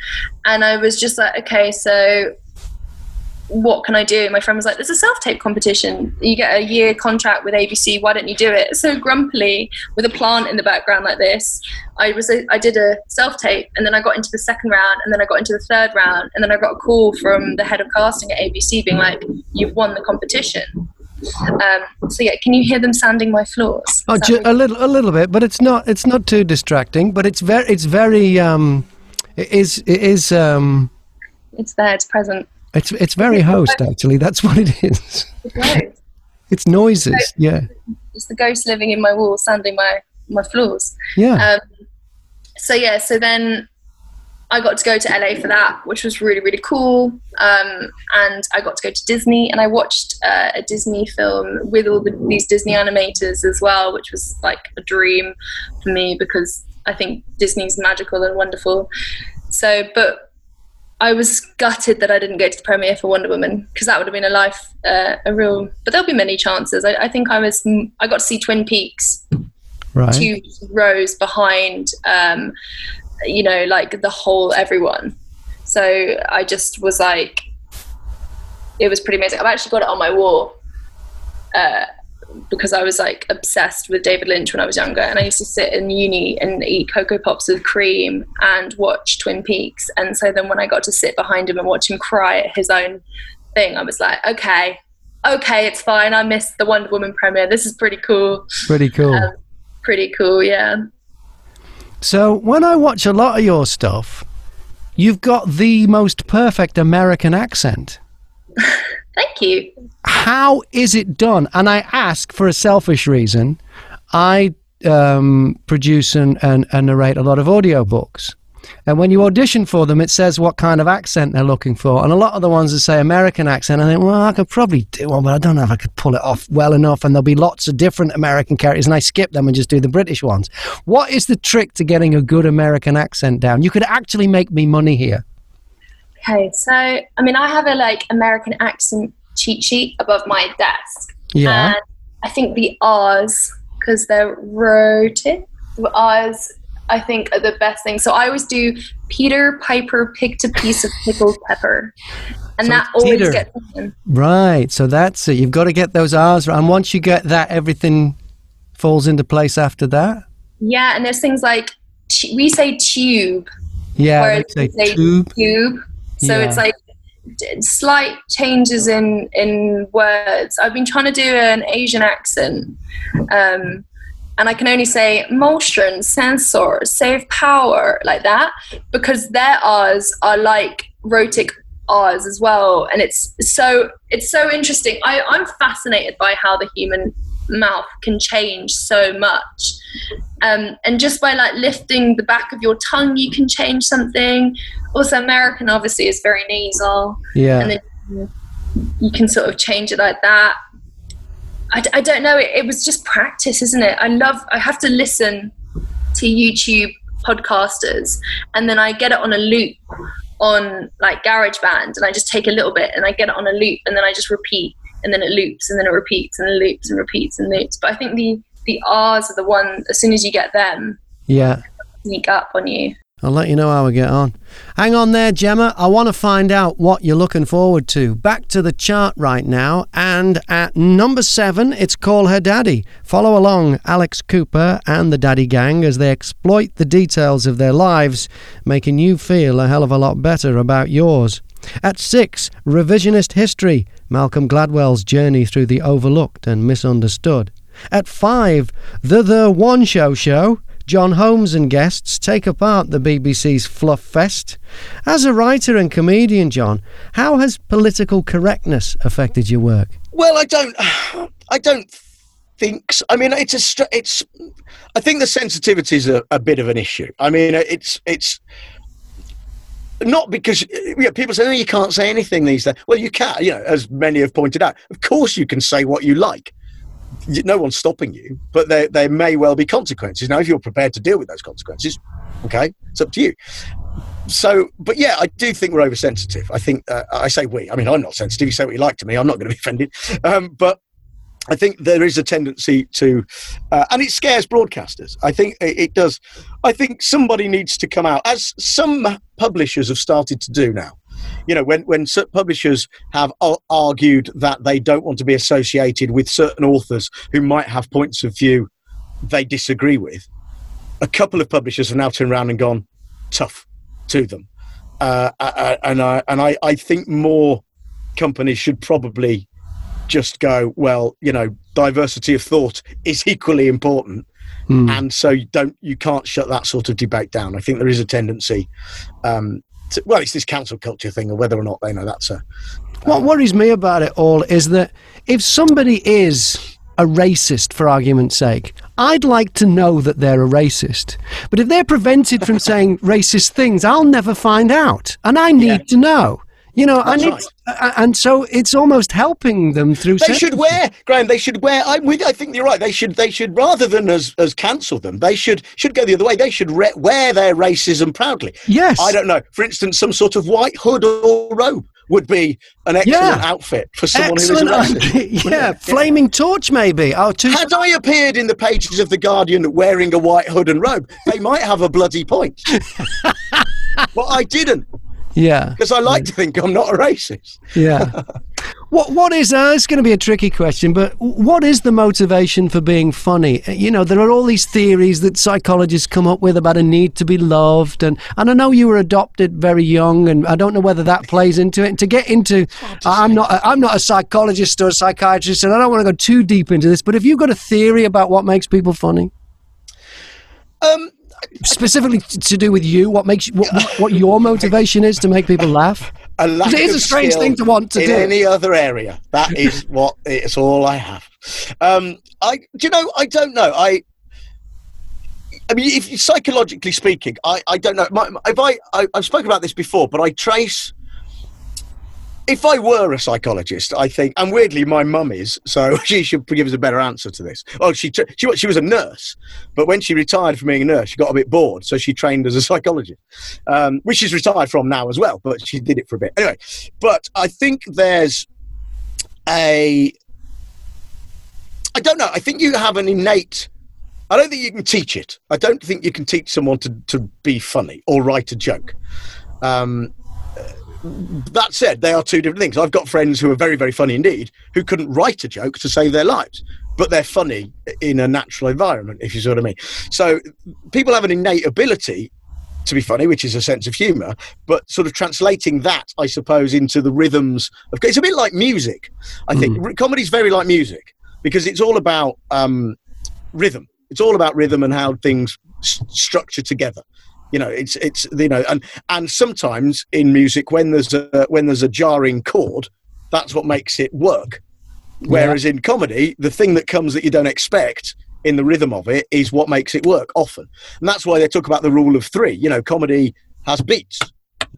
S2: and I was just like, okay, so what can I do? My friend was like, there's a self tape competition. You get a year contract with ABC. Why don't you do it? So grumpily, with a plant in the background like this, I was I did a self tape, and then I got into the second round, and then I got into the third round, and then I got a call from the head of casting at ABC being like, you've won the competition. Um, so yeah, can you hear them sanding my floors?
S1: Oh, ju- a little, a little bit, but it's not, it's not too distracting. But it's very, it's very, um, it is, it is. Um,
S2: it's there. It's present.
S1: It's it's very host actually. That's what it is. It's, (laughs) it's noises. So, yeah.
S2: It's the ghost living in my walls, sanding my my floors.
S1: Yeah.
S2: Um, so yeah. So then I got to go to LA for that, which was really really cool. Um, and I got to go to Disney, and I watched uh, a Disney film with all the, these Disney animators as well, which was like a dream for me because I think Disney's magical and wonderful. So, but I was gutted that I didn't go to the premiere for Wonder Woman because that would have been a life, uh, a real. But there'll be many chances. I, I think I was. I got to see Twin Peaks
S1: Right.
S2: two rows behind um, you know like the whole everyone so i just was like it was pretty amazing i've actually got it on my wall uh, because i was like obsessed with david lynch when i was younger and i used to sit in uni and eat cocoa pops with cream and watch twin peaks and so then when i got to sit behind him and watch him cry at his own thing i was like okay okay it's fine i missed the wonder woman premiere this is pretty cool
S1: Pretty cool.
S2: Um, pretty cool yeah
S1: So when I watch a lot of your stuff, you've got the most perfect American accent. (laughs)
S2: Thank you.
S1: How is it done? And I ask for a selfish reason. I um, produce and, and, and narrate a lot of audiobooks. And when you audition for them, it says what kind of accent they're looking for. And a lot of the ones that say American accent, I think, well, I could probably do one, but I don't know if I could pull it off well enough. And there'll be lots of different American characters, and I skip them and just do the British ones. What is the trick to getting a good American accent down? You could actually make me money here.
S2: Okay, so I mean, I have a like American accent cheat sheet above my desk.
S1: Yeah.
S2: And I think the R's, because they're rooted, the R's, I think, are the best thing. So I always do Peter Piper picked a piece of pickled pepper. And
S1: So
S2: that always
S1: Peter.
S2: gets in.
S1: Right. So that's it. You've got to get those R's right. And once you get that, everything falls into place after that.
S2: Yeah, and there's things like we say tube,
S1: Yeah.
S2: whereas
S1: they
S2: we
S1: say
S2: say
S1: tube.
S2: tube. So
S1: Yeah.
S2: it's like slight changes in in words. I've been trying to do an Asian accent, um, and I can only say motion, sensor, save power, like that, because their R's are like rhotic R's as well, and it's so it's so interesting. I, I'm fascinated by how the human mouth can change so much um, and just by like lifting the back of your tongue you can change something also american obviously is very nasal
S1: Yeah.
S2: and then you can sort of change it like that I don't know it, it was just practice isn't it i love i have to listen to youtube podcasters and then i get it on a loop on like GarageBand and I just take a little bit and I get it on a loop and then I just repeat and then it loops and then it repeats and it loops and repeats and loops. But I think the the R's are the one as soon as you get them
S1: yeah.
S2: sneak up on you.
S1: I'll let you know how we get on. Hang on there, Jemma. I want to find out what you're looking forward to. Back to the chart right now. And at number seven, it's Call Her Daddy. Follow along Alex Cooper and the Daddy Gang as they exploit the details of their lives, making you feel a hell of a lot better about yours. At six, Revisionist History. Malcolm Gladwell's journey through the overlooked and misunderstood. At five, The The One Show Show. Jon Holmes and guests take apart the BBC's Fluff Fest. As a writer and comedian, Jon, how has political correctness affected your work?
S5: Well, I don't. I don't think. So. I mean, it's a. It's. I think the sensitivity is a, a bit of an issue. I mean, it's it's not because people say, "Oh, you can't say anything these days." Well, you can. You know, as many have pointed out, of course you can say what you like. No one's stopping you, but there there may well be consequences. Now, if you're prepared to deal with those consequences, okay, it's up to you. So, but yeah, I do think we're oversensitive. I think uh, I say we. I mean, I'm not sensitive. You say what you like to me. I'm not going to be (laughs) offended. Um, but I think there is a tendency to, uh, and it scares broadcasters. I think it does. I think somebody needs to come out, as some publishers have started to do now. You know, when when publishers have argued that they don't want to be associated with certain authors who might have points of view they disagree with, a couple of publishers have now turned around and gone tough to them. Uh, and I and I, I think more companies should probably just go well you know diversity of thought is equally important
S1: Hmm.
S5: and so you don't you can't shut that sort of debate down i think there is a tendency um to, well it's this council culture thing or whether or not they know that's a
S1: What um, worries me about it all is that if somebody is a racist, for argument's sake, I'd like to know that they're a racist. But if they're prevented from saying (laughs) racist things, I'll never find out. And I need
S5: Yeah.
S1: to know. You know,
S5: That's
S1: need,
S5: right.
S1: uh, and so it's almost helping them through.
S5: They should wear, Graham. They should wear. I'm with. I think you're right. They should. They should rather than as as cancel them. They should should go the other way. They should re- wear their racism proudly.
S1: Yes.
S5: I don't know. For instance, some sort of white hood or robe would be an excellent
S1: Yeah.
S5: outfit for someone
S1: Excellent.
S5: who is a racist. (laughs)
S1: yeah, flaming torch maybe. Oh, too.
S5: Had I appeared in the pages of the Guardian wearing a white hood and robe, they might have a bloody point. (laughs) but I didn't
S1: Yeah.
S5: because I like to think I'm not a racist.
S1: Yeah. (laughs) what what is uh, it's going to be a tricky question, but what is the motivation for being funny? Uh, You know, there are all these theories that psychologists come up with about a need to be loved, and and I know you were adopted very young, and I don't know whether that plays into it. And to get into, I'm not a, I'm not a psychologist or a psychiatrist, and I don't want to go too deep into this. But have you got a theory about what makes people funny?
S5: Um,
S1: Specifically to do with you, what makes you, what, what- your motivation is to make people laugh?
S5: a lack
S1: It is a strange thing to want to do.
S5: in
S1: do.
S5: any other area. That (laughs) is what it's all I have. Um, I, do you know? I don't know. I, I mean, if psychologically speaking, I, I don't know. My- if I, I, I've spoken about this before, but I trace. If I were a psychologist, I think, and weirdly, my mum is, so (laughs) she should give us a better answer to this. Oh, she she she was a nurse, but when she retired from being a nurse, she got a bit bored, so she trained as a (laughs) psychologist, um, which she's retired from now as well. But she did it for a bit anyway. But I think there's a. I don't know. I think you have an innate. I don't think you can teach it. I don't think you can teach someone to, to be funny or write a joke. Um, that said, they are two different things. I've got friends who are very, very funny indeed, who couldn't write a joke to save their lives, but they're funny in a natural environment, if you see what I mean. So people have an innate ability to be funny, which is a sense of humour, but sort of translating that, I suppose, into the rhythms of it's a bit like music. I think R comedy's very like music because it's all about um, rhythm. It's all about rhythm and how things s- structure together. You know, it's it's you know, and and sometimes in music, when there's a when there's a jarring chord, that's what makes it work. Whereas in comedy, the thing that comes that you don't expect in the rhythm of it is what makes it work often, and that's why they talk about the rule of three. You know, comedy has beats.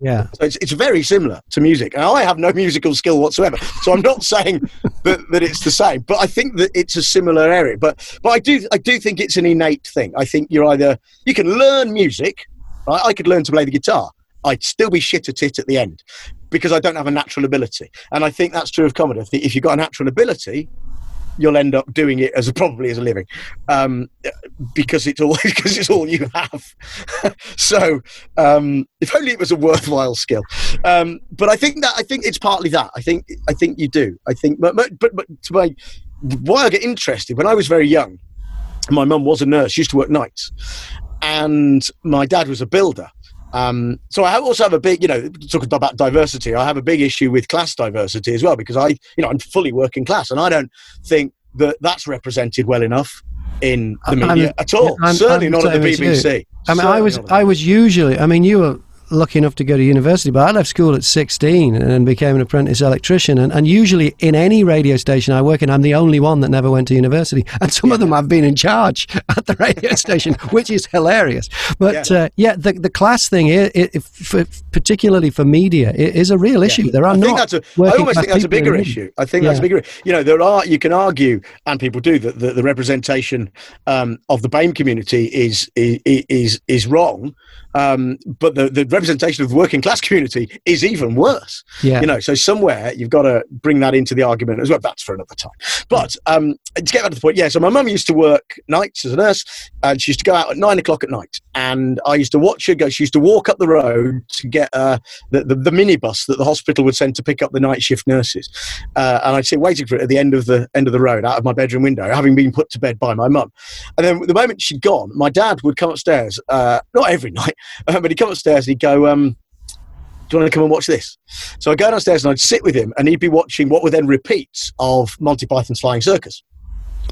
S1: Yeah.
S5: So it's, it's very similar to music. And I have no (laughs) musical skill whatsoever. So I'm not saying that, that it's the same, but I think that it's a similar area. But but I do I do think it's an innate thing. I think you're either you can learn music. I could learn to play the guitar. I'd still be shit at it at the end because I don't have a natural ability. And I think that's true of comedy. If you've got a natural ability, you'll end up doing it as a, (laughs) probably as a living um, because it's all (laughs) because it's all you have. (laughs) so um, if only it was a worthwhile skill. Um, but I think that I think it's partly that. I think I think you do. I think, but but, but, to my why I get interested when I was very young. My mum was a nurse. She used to work nights, and my dad was a builder. Um, so I also have a big, you know, talking about diversity. I have a big issue with class diversity as well because I, you know, I'm fully working class, and I don't think that that's represented well enough in the
S1: I'm-
S5: media at all.
S1: I'm-
S5: Certainly
S1: I'm
S5: not at the
S1: the same as you.
S5: BBC.
S1: I mean, I was
S5: not at the
S1: I was usually. I mean, you were lucky enough to go to university, but I left school at 16 and became an apprentice electrician. And, and usually, in any radio station I work in, I'm the only one that never went to university. And some of them I've been in charge (laughs) at the radio (laughs) station, which is hilarious. But
S5: Yeah.
S1: uh, yeah, the the class thing, it, it, for, particularly for media, it is a real issue. There are
S5: I
S1: not.
S5: think that's a. I almost think that's a bigger issue. I think that's a bigger. You know, there are. You can argue, and people do that the, the representation um, of the BAME community is is is, is wrong. Um, but the, the representation of the working class community is even worse.
S1: Yeah.
S5: You know, so somewhere you've got to bring that into the argument as well. That's for another time. But um, to get back to the point, yeah. So my mum used to work nights as a nurse, and she used to go out at nine o'clock at night, and I used to watch her go. She used to walk up the road to get uh, the, the the minibus that the hospital would send to pick up the night shift nurses, uh, and I'd sit waiting for it at the end of the end of the road, out of my bedroom window, having been put to bed by my mum. And then the moment she'd gone, my dad would come upstairs, uh, not every (laughs) night, uh, but he'd come upstairs and he'd go, um, do you want to come and watch this? So I'd go downstairs and I'd sit with him and he'd be watching what were then repeats of Monty Python's Flying Circus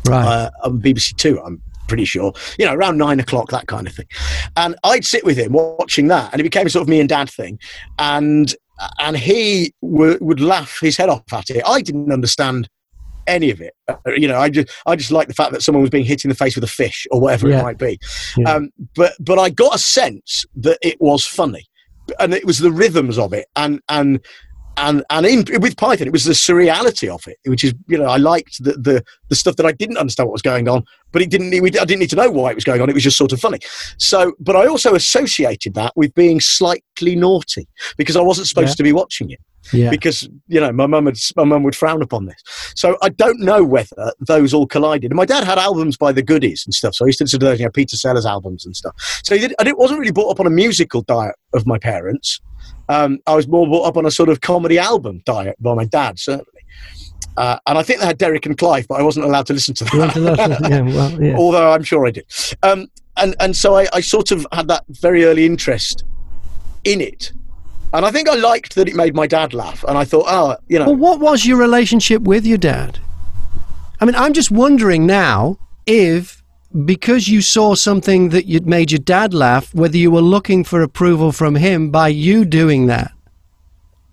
S1: Right.
S5: uh, on BBC Two. I'm pretty sure, you know, around nine o'clock, that kind of thing. And I'd sit with him watching that, and it became sort of me and dad thing. And and he w- would laugh his head off at it. I didn't understand any of it. Uh, you know, I just I just like the fact that someone was being hit in the face with a fish or whatever
S1: Yeah.
S5: it might be.
S1: Yeah.
S5: Um, but but I got a sense that it was funny, and it was the rhythms of it, and and and and in with Python, it was the surreality of it, which is you know I liked the the, the stuff that I didn't understand what was going on, but it didn't need, I didn't need to know why it was going on. It was just sort of funny. So, but I also associated that with being slightly naughty because I wasn't supposed
S1: Yeah.
S5: to be watching it
S1: Yeah.
S5: because you know my mum would my mum would frown upon this. So I don't know whether those all collided. And my dad had albums by the Goodies and stuff, so I used to listen to those, you know, Peter Sellers albums and stuff. So he did, I didn't, wasn't really brought up on a musical diet of my parents. Um, I was more brought up on a sort of comedy album diet by my dad, certainly. Uh, and I think they had Derek and Clive, but I wasn't allowed to listen to
S1: to yeah, well, yeah.
S5: Although I'm sure I did. Um, and and so I, I sort of had that very early interest in it. And I think I liked that it made my dad laugh. And I thought, oh, you know,
S1: Well, what was your relationship with your dad? I mean, I'm just wondering now if, because you saw something that you'd made your dad laugh, whether you were looking for approval from him by you doing that.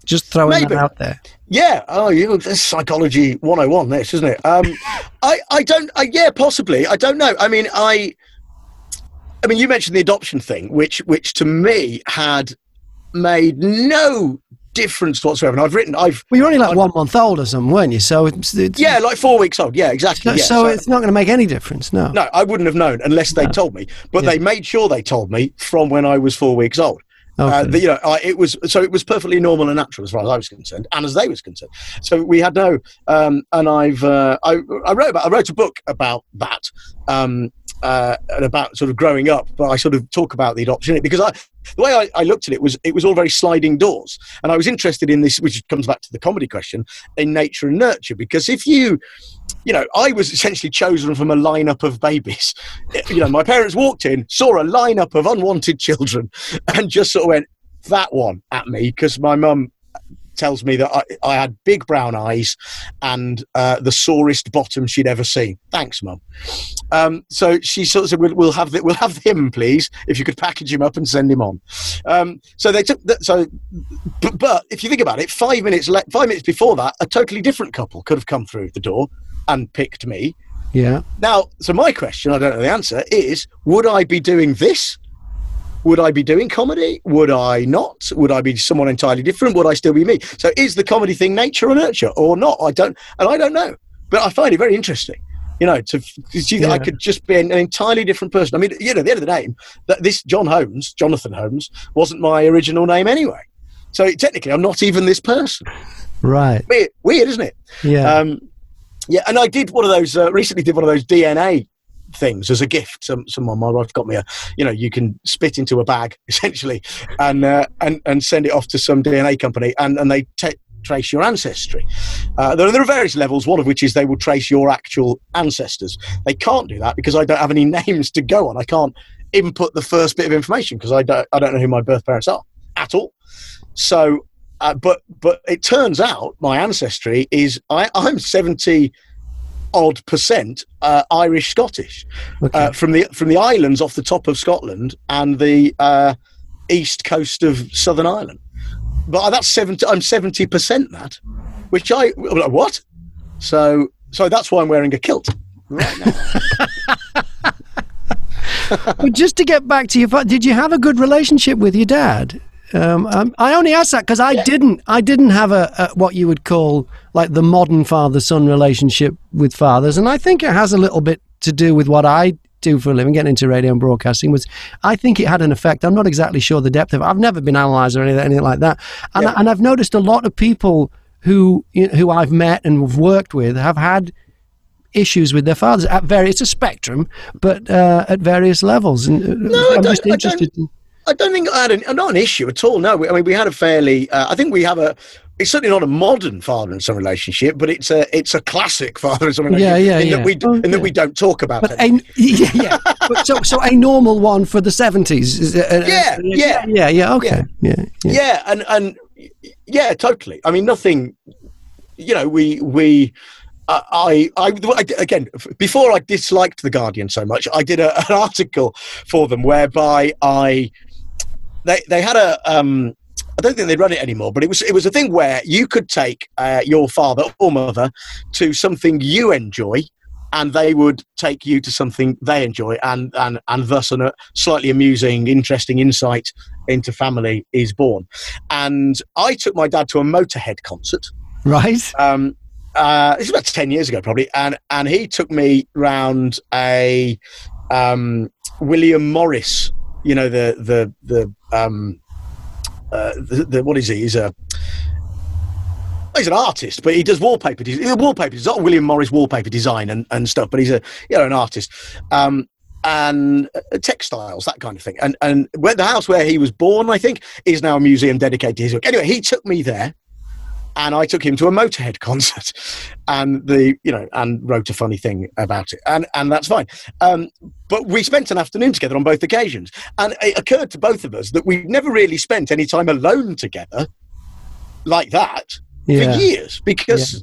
S1: Just throwing
S5: Maybe.
S1: that out there.
S5: Yeah. Oh, you. This psychology 101. This isn't it? Um, (laughs) I. I don't. I, yeah, possibly. I don't know. I mean, I. I mean, you mentioned the adoption thing, which, which to me had made no difference whatsoever. And I've written. I've.
S1: Well, you're only like one month old or something, weren't you? So it's, it's
S5: Yeah, like four weeks old. Yeah, exactly.
S1: So,
S5: yeah.
S1: so it's not going to make any difference. No.
S5: no, I wouldn't have known unless they told me. But
S1: Yeah.
S5: they made sure they told me from when I was four weeks old. Uh, the, you know, I, it was so it was perfectly normal and natural as far as I was concerned, and as they was concerned. So we had no, um, and I've uh, I, I wrote about I wrote a book about that, um, uh, and about sort of growing up. But I sort of talk about the adoption because I the way I, I looked at it was it was all very sliding doors, and I was interested in this, which comes back to the comedy question in nature and nurture. Because if you you know, I was essentially chosen from a lineup of babies. (laughs) You know, my parents walked in, saw a lineup of unwanted children, and just sort of went that one at me because my mum tells me that I, I had big brown eyes and uh, the sorest bottom she'd ever seen. Thanks, mum. Um, so she sort of said, we'll, "We'll have the, we'll have him, please, if you could package him up and send him on." Um, so they took that. So, but, but if you think about it, five minutes le- five minutes before that, a totally different couple could have come through the door and picked me.
S1: Yeah.
S5: Now, so my question, I don't know the answer, is would I be doing this? Would I be doing comedy? Would I not? Would I be someone entirely different? Would I still be me? So is the comedy thing nature or nurture or not? I don't, and I don't know. But I find it very interesting, you know, to, to see that I could just be an, an entirely different person. I mean, you know, at the end of the day, that this Jon Holmes, Jonathan Holmes, wasn't my original name anyway. So technically, I'm not even this person.
S1: Right.
S5: Weird, weird isn't it?
S1: Yeah.
S5: Um, yeah, and I did one of those uh, recently. Did one of those DNA things as a gift. Some someone my wife got me a. You know, you can spit into a bag (laughs) essentially, and uh, and and send it off to some DNA company, and and they ta trace your ancestry. Uh, there, there are various levels. One of which is they will trace your actual ancestors. They can't do that because I don't have any (laughs) names to go on. I can't input the first bit of information because I don't I don't know who my birth parents are at all. So uh, but but it turns out my ancestry is I, I'm seventy odd percent uh, Irish Scottish
S1: okay.
S5: uh, from the from the islands off the top of Scotland and the uh, east coast of Southern Ireland. But that's seventy. I'm seventy percent that, which I what? So so that's why I'm wearing a kilt right (laughs) now.
S1: but just to get back to your, did you have a good relationship with your dad? Um, um, I only asked that because I didn't. I didn't have a, a what you would call like the modern father-son relationship with fathers, and I think it has a little bit to do with what I do for a living, getting into radio and broadcasting. Was I think it had an effect. I'm not exactly sure the depth of. it. I've never been analysed or anything, anything like that, and
S5: Yeah.
S1: and I've noticed a lot of people who you know, who I've met and worked with have had issues with their fathers at various. It's a spectrum, but uh, at various levels. And uh,
S5: No, I
S1: I'm just
S5: I
S1: interested. in-
S5: I don't think I had an, not an issue at all. No, we, I mean we had a fairly. Uh, I think we have a. It's certainly not a modern father and son relationship, but it's a it's a classic (laughs) father and son relationship.
S1: Yeah, yeah,
S5: in
S1: yeah.
S5: That we,
S1: Oh,
S5: in that we don't talk about
S1: But
S5: it.
S1: a, (laughs) yeah, yeah. But so, so a normal one for the seventies. Uh,
S5: Yeah, yeah.
S1: yeah, yeah. Okay, yeah, yeah.
S5: yeah and and yeah totally i mean nothing you know we we uh, I, I, I, again, before I disliked the Guardian so much, I did a, an article for them whereby I, they, they had a, um, I don't think they run it anymore, but it was it was a thing where you could take uh, your father or mother to something you enjoy, and they would take you to something they enjoy, and and and thus a slightly amusing, interesting insight into family is born. And I took my dad to a Motorhead concert.
S1: Right.
S5: Um, uh, this is about ten years ago, probably, and and he took me round a um, William Morris. You know the the the um, uh, the, the, what is he? He's a he's an artist, but he does wallpaper. He's wallpaper. He's not William Morris wallpaper design and, and stuff, but he's a you know an artist. Um, and uh, textiles, that kind of thing. And and where the house where he was born, I think, is now a museum dedicated to his work. Anyway, he took me there, and I took him to a Motorhead (laughs) concert, and the you know and wrote a funny thing about it, and and that's fine. Um, but we spent an afternoon together on both occasions, and it occurred to both of us that we've never really spent any time alone together like that yeah. for years because. Yeah.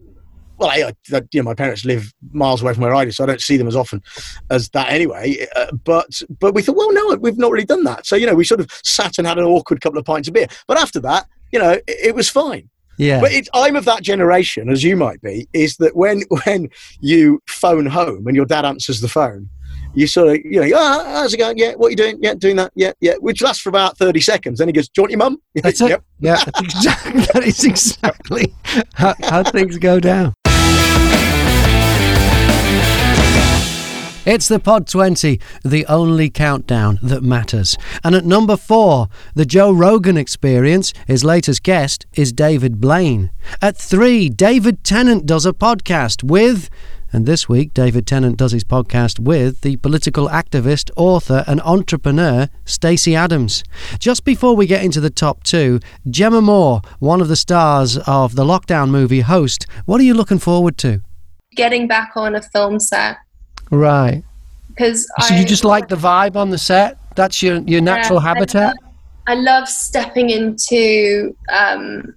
S5: Well, I, I, you know, my parents live miles away from where I live, so I don't see them as often as that anyway. Uh, but but we thought, well, no, we've not really done that. So you know, we sort of sat and had an awkward couple of pints of beer. But after that, you know, it, it was fine.
S1: Yeah.
S5: But I'm of that generation, as you might be, is that when (laughs) when you phone home and your dad answers the phone, you sort of, you know, oh, how's it going? Yeah, what are you doing? Yeah, doing that. Yeah, yeah. Which lasts for about 30 seconds. Then he goes, do you want your mum? (laughs)
S1: That's it. Yep. Yeah, that's exactly, (laughs) that is exactly how, how things go down. It's the Pod 20, the only countdown that matters. And at number four, the Joe Rogan Experience. His latest guest is David Blaine. At three, David Tennant does a podcast with. And this week, David Tennant does his podcast with the political activist, author, and entrepreneur Stacey Abrams. Just before we get into the top two, Jemma Moore, one of the stars of the lockdown movie Host, what are you looking forward to?
S2: Getting back on a film set
S1: Right.
S2: Because
S1: so
S2: I,
S1: you just like the vibe on the set. That's your your natural yeah, habitat.
S2: I love, I love stepping into um,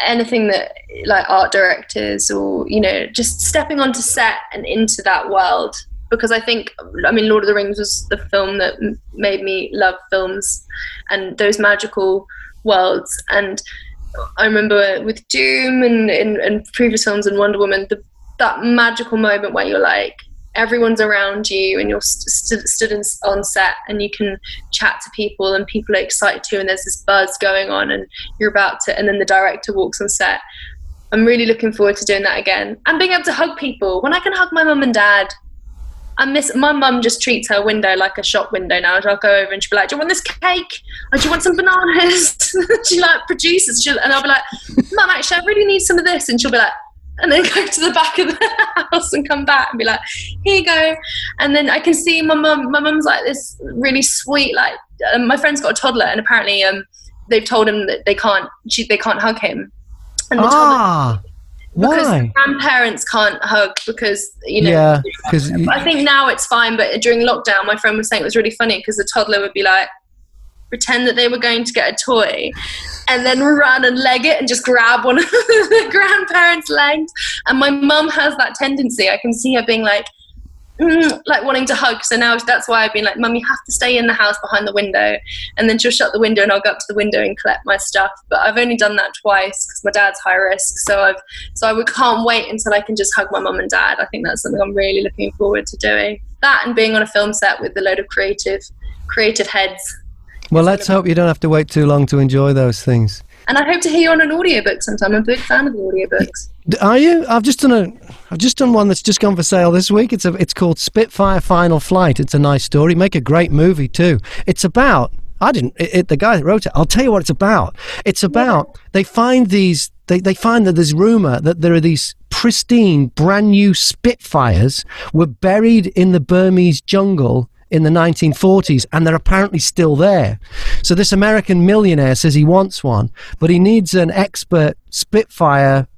S2: anything that like art directors or you know just stepping onto set and into that world because I think I mean Lord of the Rings was the film that made me love films and those magical worlds and I remember with Doom and, and, and previous films and Wonder Woman the, that magical moment where you're like everyone's around you and you're st- stood in, on set and you can chat to people and people are excited too and there's this buzz going on and you're about to and then the director walks on set i'm really looking forward to doing that again and being able to hug people when i can hug my mum and dad I miss my mum just treats her window like a shop window now. I'll go over and she'll be like, Do you want this cake? Or do you want some bananas? (laughs) she like produces she'll, and I'll be like, Mum, actually I really need some of this and she'll be like, and then (laughs) go to the back of the house and come back and be like, here you go. And then I can see my mum, my mum's like this really sweet, like, um, my friend's got a toddler and apparently um, they've told him that they can't, she, they can't hug him.
S1: And the ah.
S2: because
S1: Why?
S2: grandparents can't hug because you know
S1: yeah because
S2: i think now it's fine but during lockdown my friend was saying it was really funny because the toddler would be like pretend that they were going to get a toy and then run and leg it and just grab one (laughs) of the grandparents' legs. And my mum has that tendency. I can see her being like, mm, like wanting to hug. So now that's why I've been like, Mum, you have to stay in the house behind the window. And then she'll shut the window and I'll go up to the window and collect my stuff. But I've only done that twice because my dad's high risk. So I've so I can't wait until I can just hug my mum and dad. I think that's something I'm really looking forward to doing. That and being on a film set with a load of creative creative heads
S1: well, let's hope you don't have to wait too long to enjoy those things.
S2: And I hope to hear you on an audiobook sometime. I'm a big fan of audiobooks.
S1: Are you? I've just done a. I've just done one that's just gone for sale this week. It's a. It's called Spitfire Final Flight. It's a nice story. Make a great movie too. It's about. I didn't. It, it, the guy that wrote it. I'll tell you what it's about. It's about. Yeah. They find these. They they find that there's rumor that there are these pristine, brand new Spitfires were buried in the Burmese jungle in the 1940s and they're apparently still there. So this American millionaire says he wants one, but he needs an expert Spitfire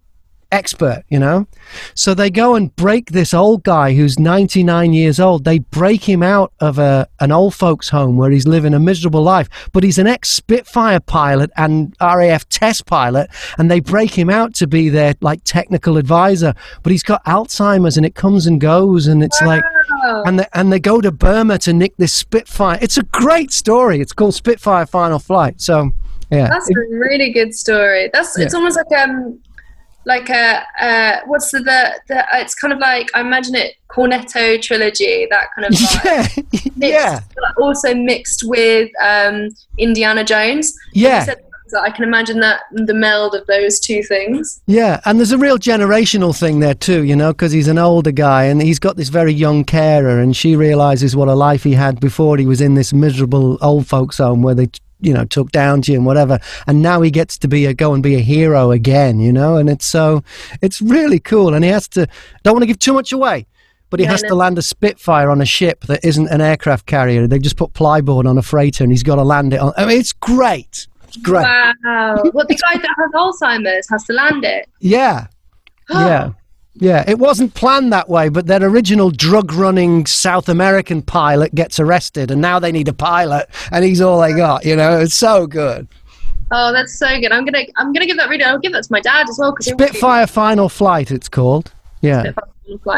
S1: expert, you know? So they go and break this old guy who's 99 years old. They break him out of a, an old folks' home where he's living a miserable life, but he's an ex Spitfire pilot and RAF test pilot, and they break him out to be their like technical advisor. But he's got Alzheimer's and it comes and goes, and it's like and they, and they go to Burma to nick this Spitfire. It's a great story. It's called Spitfire Final Flight. So Yeah.
S2: That's a really good story. That's it's almost like um like a uh what's the the, the uh, it's kind of like I imagine it Cornetto trilogy that kind of (laughs) vibe.
S1: yeah. yeah.
S2: Mixed, but also mixed with um Indiana Jones.
S1: Yeah.
S2: That, I can imagine that the meld of those two things.
S1: Yeah, and there's a real generational thing there too, you know, because he's an older guy and he's got this very young carer, and she realizes what a life he had before he was in this miserable old folks' home where they, you know, took down to you and whatever, and now he gets to be a go and be a hero again, you know, and it's so it's really cool, and he has to don't want to give too much away. But he has
S2: no.
S1: to land a Spitfire on a ship that isn't an aircraft carrier. They've just put plyboard on a freighter, and he's got to land it on. I mean, it's great. It's great.
S2: Wow. well the guy that has Alzheimer's has to land it.
S1: Yeah. (gasps) Yeah. Yeah, it wasn't planned that way, but their original drug running South American pilot gets arrested, and now they need a pilot, and he's all they got, you know? It's so good.
S2: Oh, that's so good. I'm gonna I'm gonna give that read. I'll give that to my dad as well because
S1: Spitfire Final Flight, it's called. Yeah.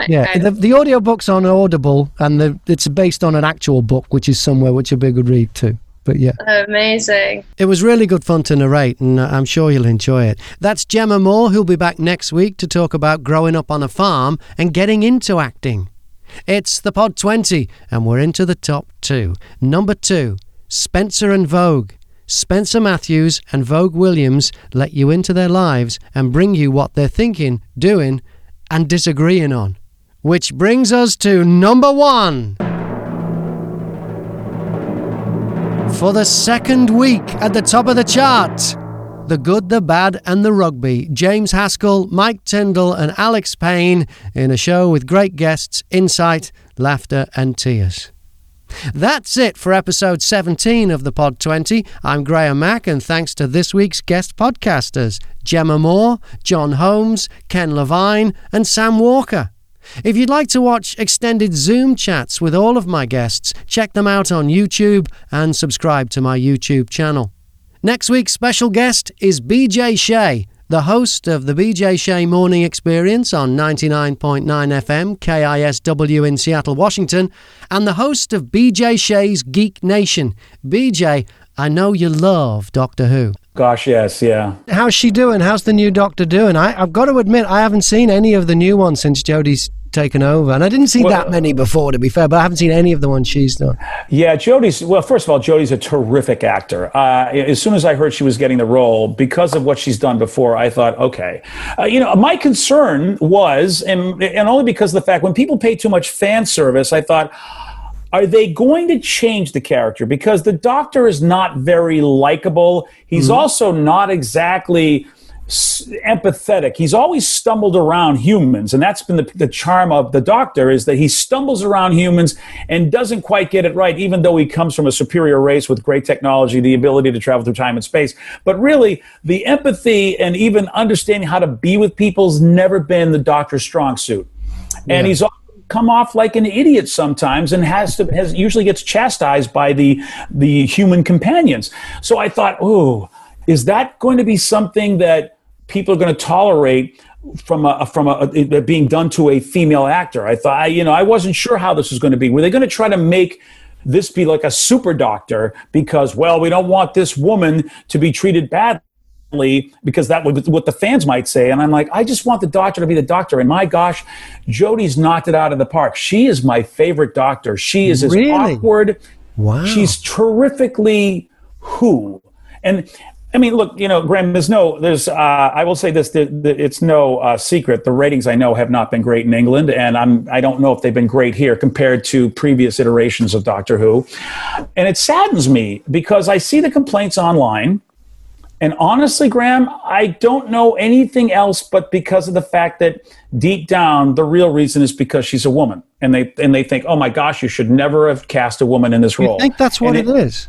S1: Yeah, the, the audiobook's on Audible, and the, it's based on an actual book, which is somewhere, which would be a good read too. But yeah.
S2: Amazing.
S1: It was really good fun to narrate, and uh, I'm sure you'll enjoy it. That's Jemma Moore, who'll be back next week to talk about growing up on a farm and getting into acting. It's the Pod 20, and we're into the top two. Number two, Spencer and Vogue. Spencer Matthews and Vogue Williams let you into their lives and bring you what they're thinking, doing, and disagreeing on. Which brings us to number one. For the second week at the top of the chart, The Good, the Bad, and the Rugby. James Haskell, Mike Tindall, and Alex Payne in a show with great guests, insight, laughter, and tears. That's it for episode 17 of the Pod 20. I'm Graham Mack, and thanks to this week's guest podcasters Jemma Moore, Jon Holmes, Ken Levine, and Sam Walker. If you'd like to watch extended Zoom chats with all of my guests, check them out on YouTube and subscribe to my YouTube channel. Next week's special guest is BJ Shea, the host of the BJ Shea Morning Experience on 99.9 FM KISW in Seattle, Washington, and the host of BJ Shea's Geek Nation. BJ, I know you love Doctor Who.
S6: Gosh, yes, yeah.
S1: How's she doing? How's the new Doctor doing? I, I've got to admit, I haven't seen any of the new ones since Jodie's taken over, and I didn't see
S6: Well-
S1: that many before, to be fair. But I haven't seen any of the ones she's done.
S6: Yeah, Jodie's, well, first of all, Jodie's a terrific actor. Uh, as soon as I heard she was getting the role, because of what she's done before, I thought, okay. Uh, you know, my concern was, and, and only because of the fact when people pay too much fan service, I thought, are they going to change the character? Because the doctor is not very likable. He's mm-hmm. also not exactly s- empathetic. He's always stumbled around humans, and that's been the, the charm of the Doctor is that he stumbles around humans and doesn't quite get it right, even though he comes from a superior race with great technology, the ability to travel through time and space. But really, the empathy and even understanding how to be with people's never been the Doctor's strong suit, and he's. Come off like an idiot sometimes and has to has usually gets chastised by the the human companions. So i thought oh is that going to be something that people are going to tolerate from a from a, it being done to a female actor? I thought I, you know i wasn't sure how this was going to be. Were they going to try to make this be like a super doctor because well we don't want this woman to be treated badly because that was what the fans might say. And I'm like, I just want the doctor to be the doctor. And my gosh, Jodie's knocked it out of the park. She is my favorite doctor. She is as
S1: Really?
S6: awkward.
S1: Wow.
S6: She's terrifically who. And I mean, look, you know, Graham, there's no, there's, uh, I will say this, the, the, it's no uh, secret. The ratings I know have not been great in England, and I'm, I don't know if they've been great here compared to previous iterations of Doctor Who. And it saddens me because I see the complaints online. And honestly, Graham, I don't know anything else but because of the fact that deep down, the real reason is because she's a woman, and they and they think, oh my gosh, you should never have cast a woman in this role.
S1: You
S6: role.
S1: think that's what
S6: And
S1: it is?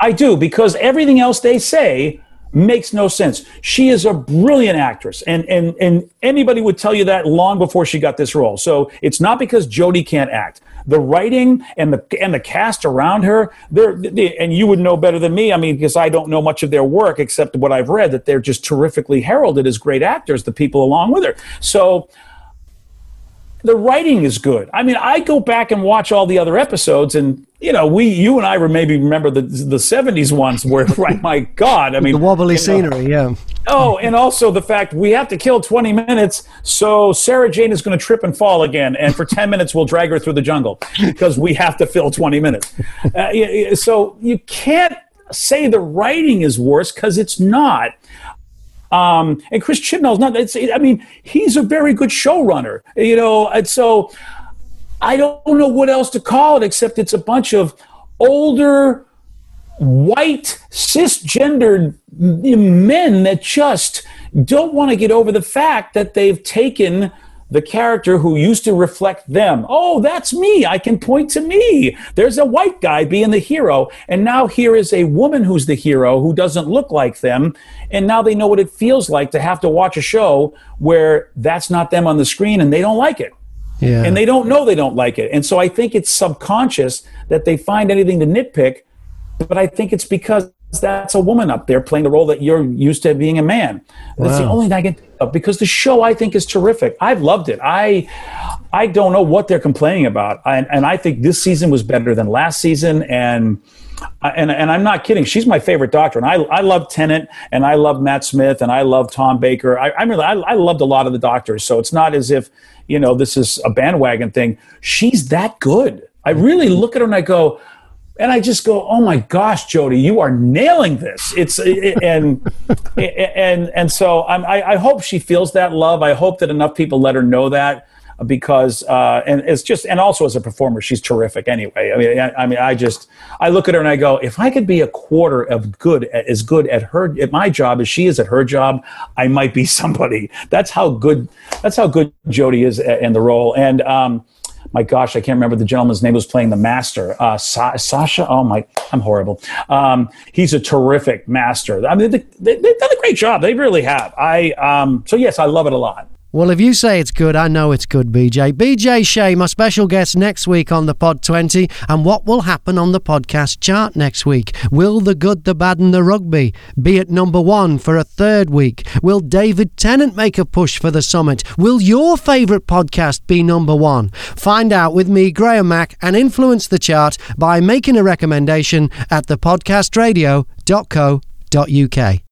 S6: I do because everything else they say makes no sense. She is a brilliant actress, and and and anybody would tell you that long before she got this role. So it's not because Jodie can't act. The writing and the and the cast around her, they're they, and you would know better than me. I mean, because I don't know much of their work except what I've read that they're just terrifically heralded as great actors. The people along with her. So the writing is good. I mean, I go back and watch all the other episodes, and you know, we, you and I were maybe remember the the '70s ones where, (laughs) right, my God, I mean,
S1: the wobbly
S6: you know,
S1: scenery, yeah.
S6: Oh, and also the fact we have to kill 20 minutes, so Sarah Jane is going to trip and fall again, and for 10 minutes we'll drag her through the jungle because we have to fill 20 minutes. Uh, so you can't say the writing is worse because it's not. Um, and Chris Chibnall's not. I mean, he's a very good showrunner, you know. And so I don't know what else to call it except it's a bunch of older, white, cisgendered men that just don't want to get over the fact that they've taken the character who used to reflect them. Oh, that's me. I can point to me. There's a white guy being the hero. And now here is a woman who's the hero who doesn't look like them. And now they know what it feels like to have to watch a show where that's not them on the screen and they don't like it. Yeah. And they don't know they don't like it. And so I think it's subconscious that they find anything to nitpick. But I think it's because that's a woman up there playing the role that you're used to being a man. That's wow. the only thing I can of because the show I think is terrific. I've loved it. I I don't know what they're complaining about, I, and I think this season was better than last season. And and and I'm not kidding. She's my favorite doctor, and I I love Tennant, and I love Matt Smith, and I love Tom Baker. I I really I, I loved a lot of the doctors. So it's not as if you know this is a bandwagon thing. She's that good. I really look at her and I go and I just go, "Oh my gosh, Jodie, you are nailing this!" It's and (laughs) and and so I'm, I, I hope she feels that love. I hope that enough people let her know that because uh, and it's just and also as a performer, she's terrific. Anyway, I mean, I, I, mean, I just I look at her and I go, if I could be a quarter of good as good at her at my job as she is at her job, I might be (laughs) somebody. That's how good. That's how good Jodie is in the role. And um, my gosh, I can't remember the gentleman's name was playing the master. Uh, Sa- Sacha. Oh my, I'm horrible. Um, he's a terrific master. I mean, they, have they, done a great job. They really have. I um, so yes, I love it a lot.
S1: Well, if you say it's good, I know it's good, BJ. BJ Shea, my special guest next week on the Pod 20. And what will happen on the podcast chart next week? Will the good, the bad, and the rugby be at number one for a third week? Will David Tennant make a push for the summit? Will your favourite podcast be number one? Find out with me, Graham Mack, and influence the chart by making a recommendation at thepodcastradio.co.uk.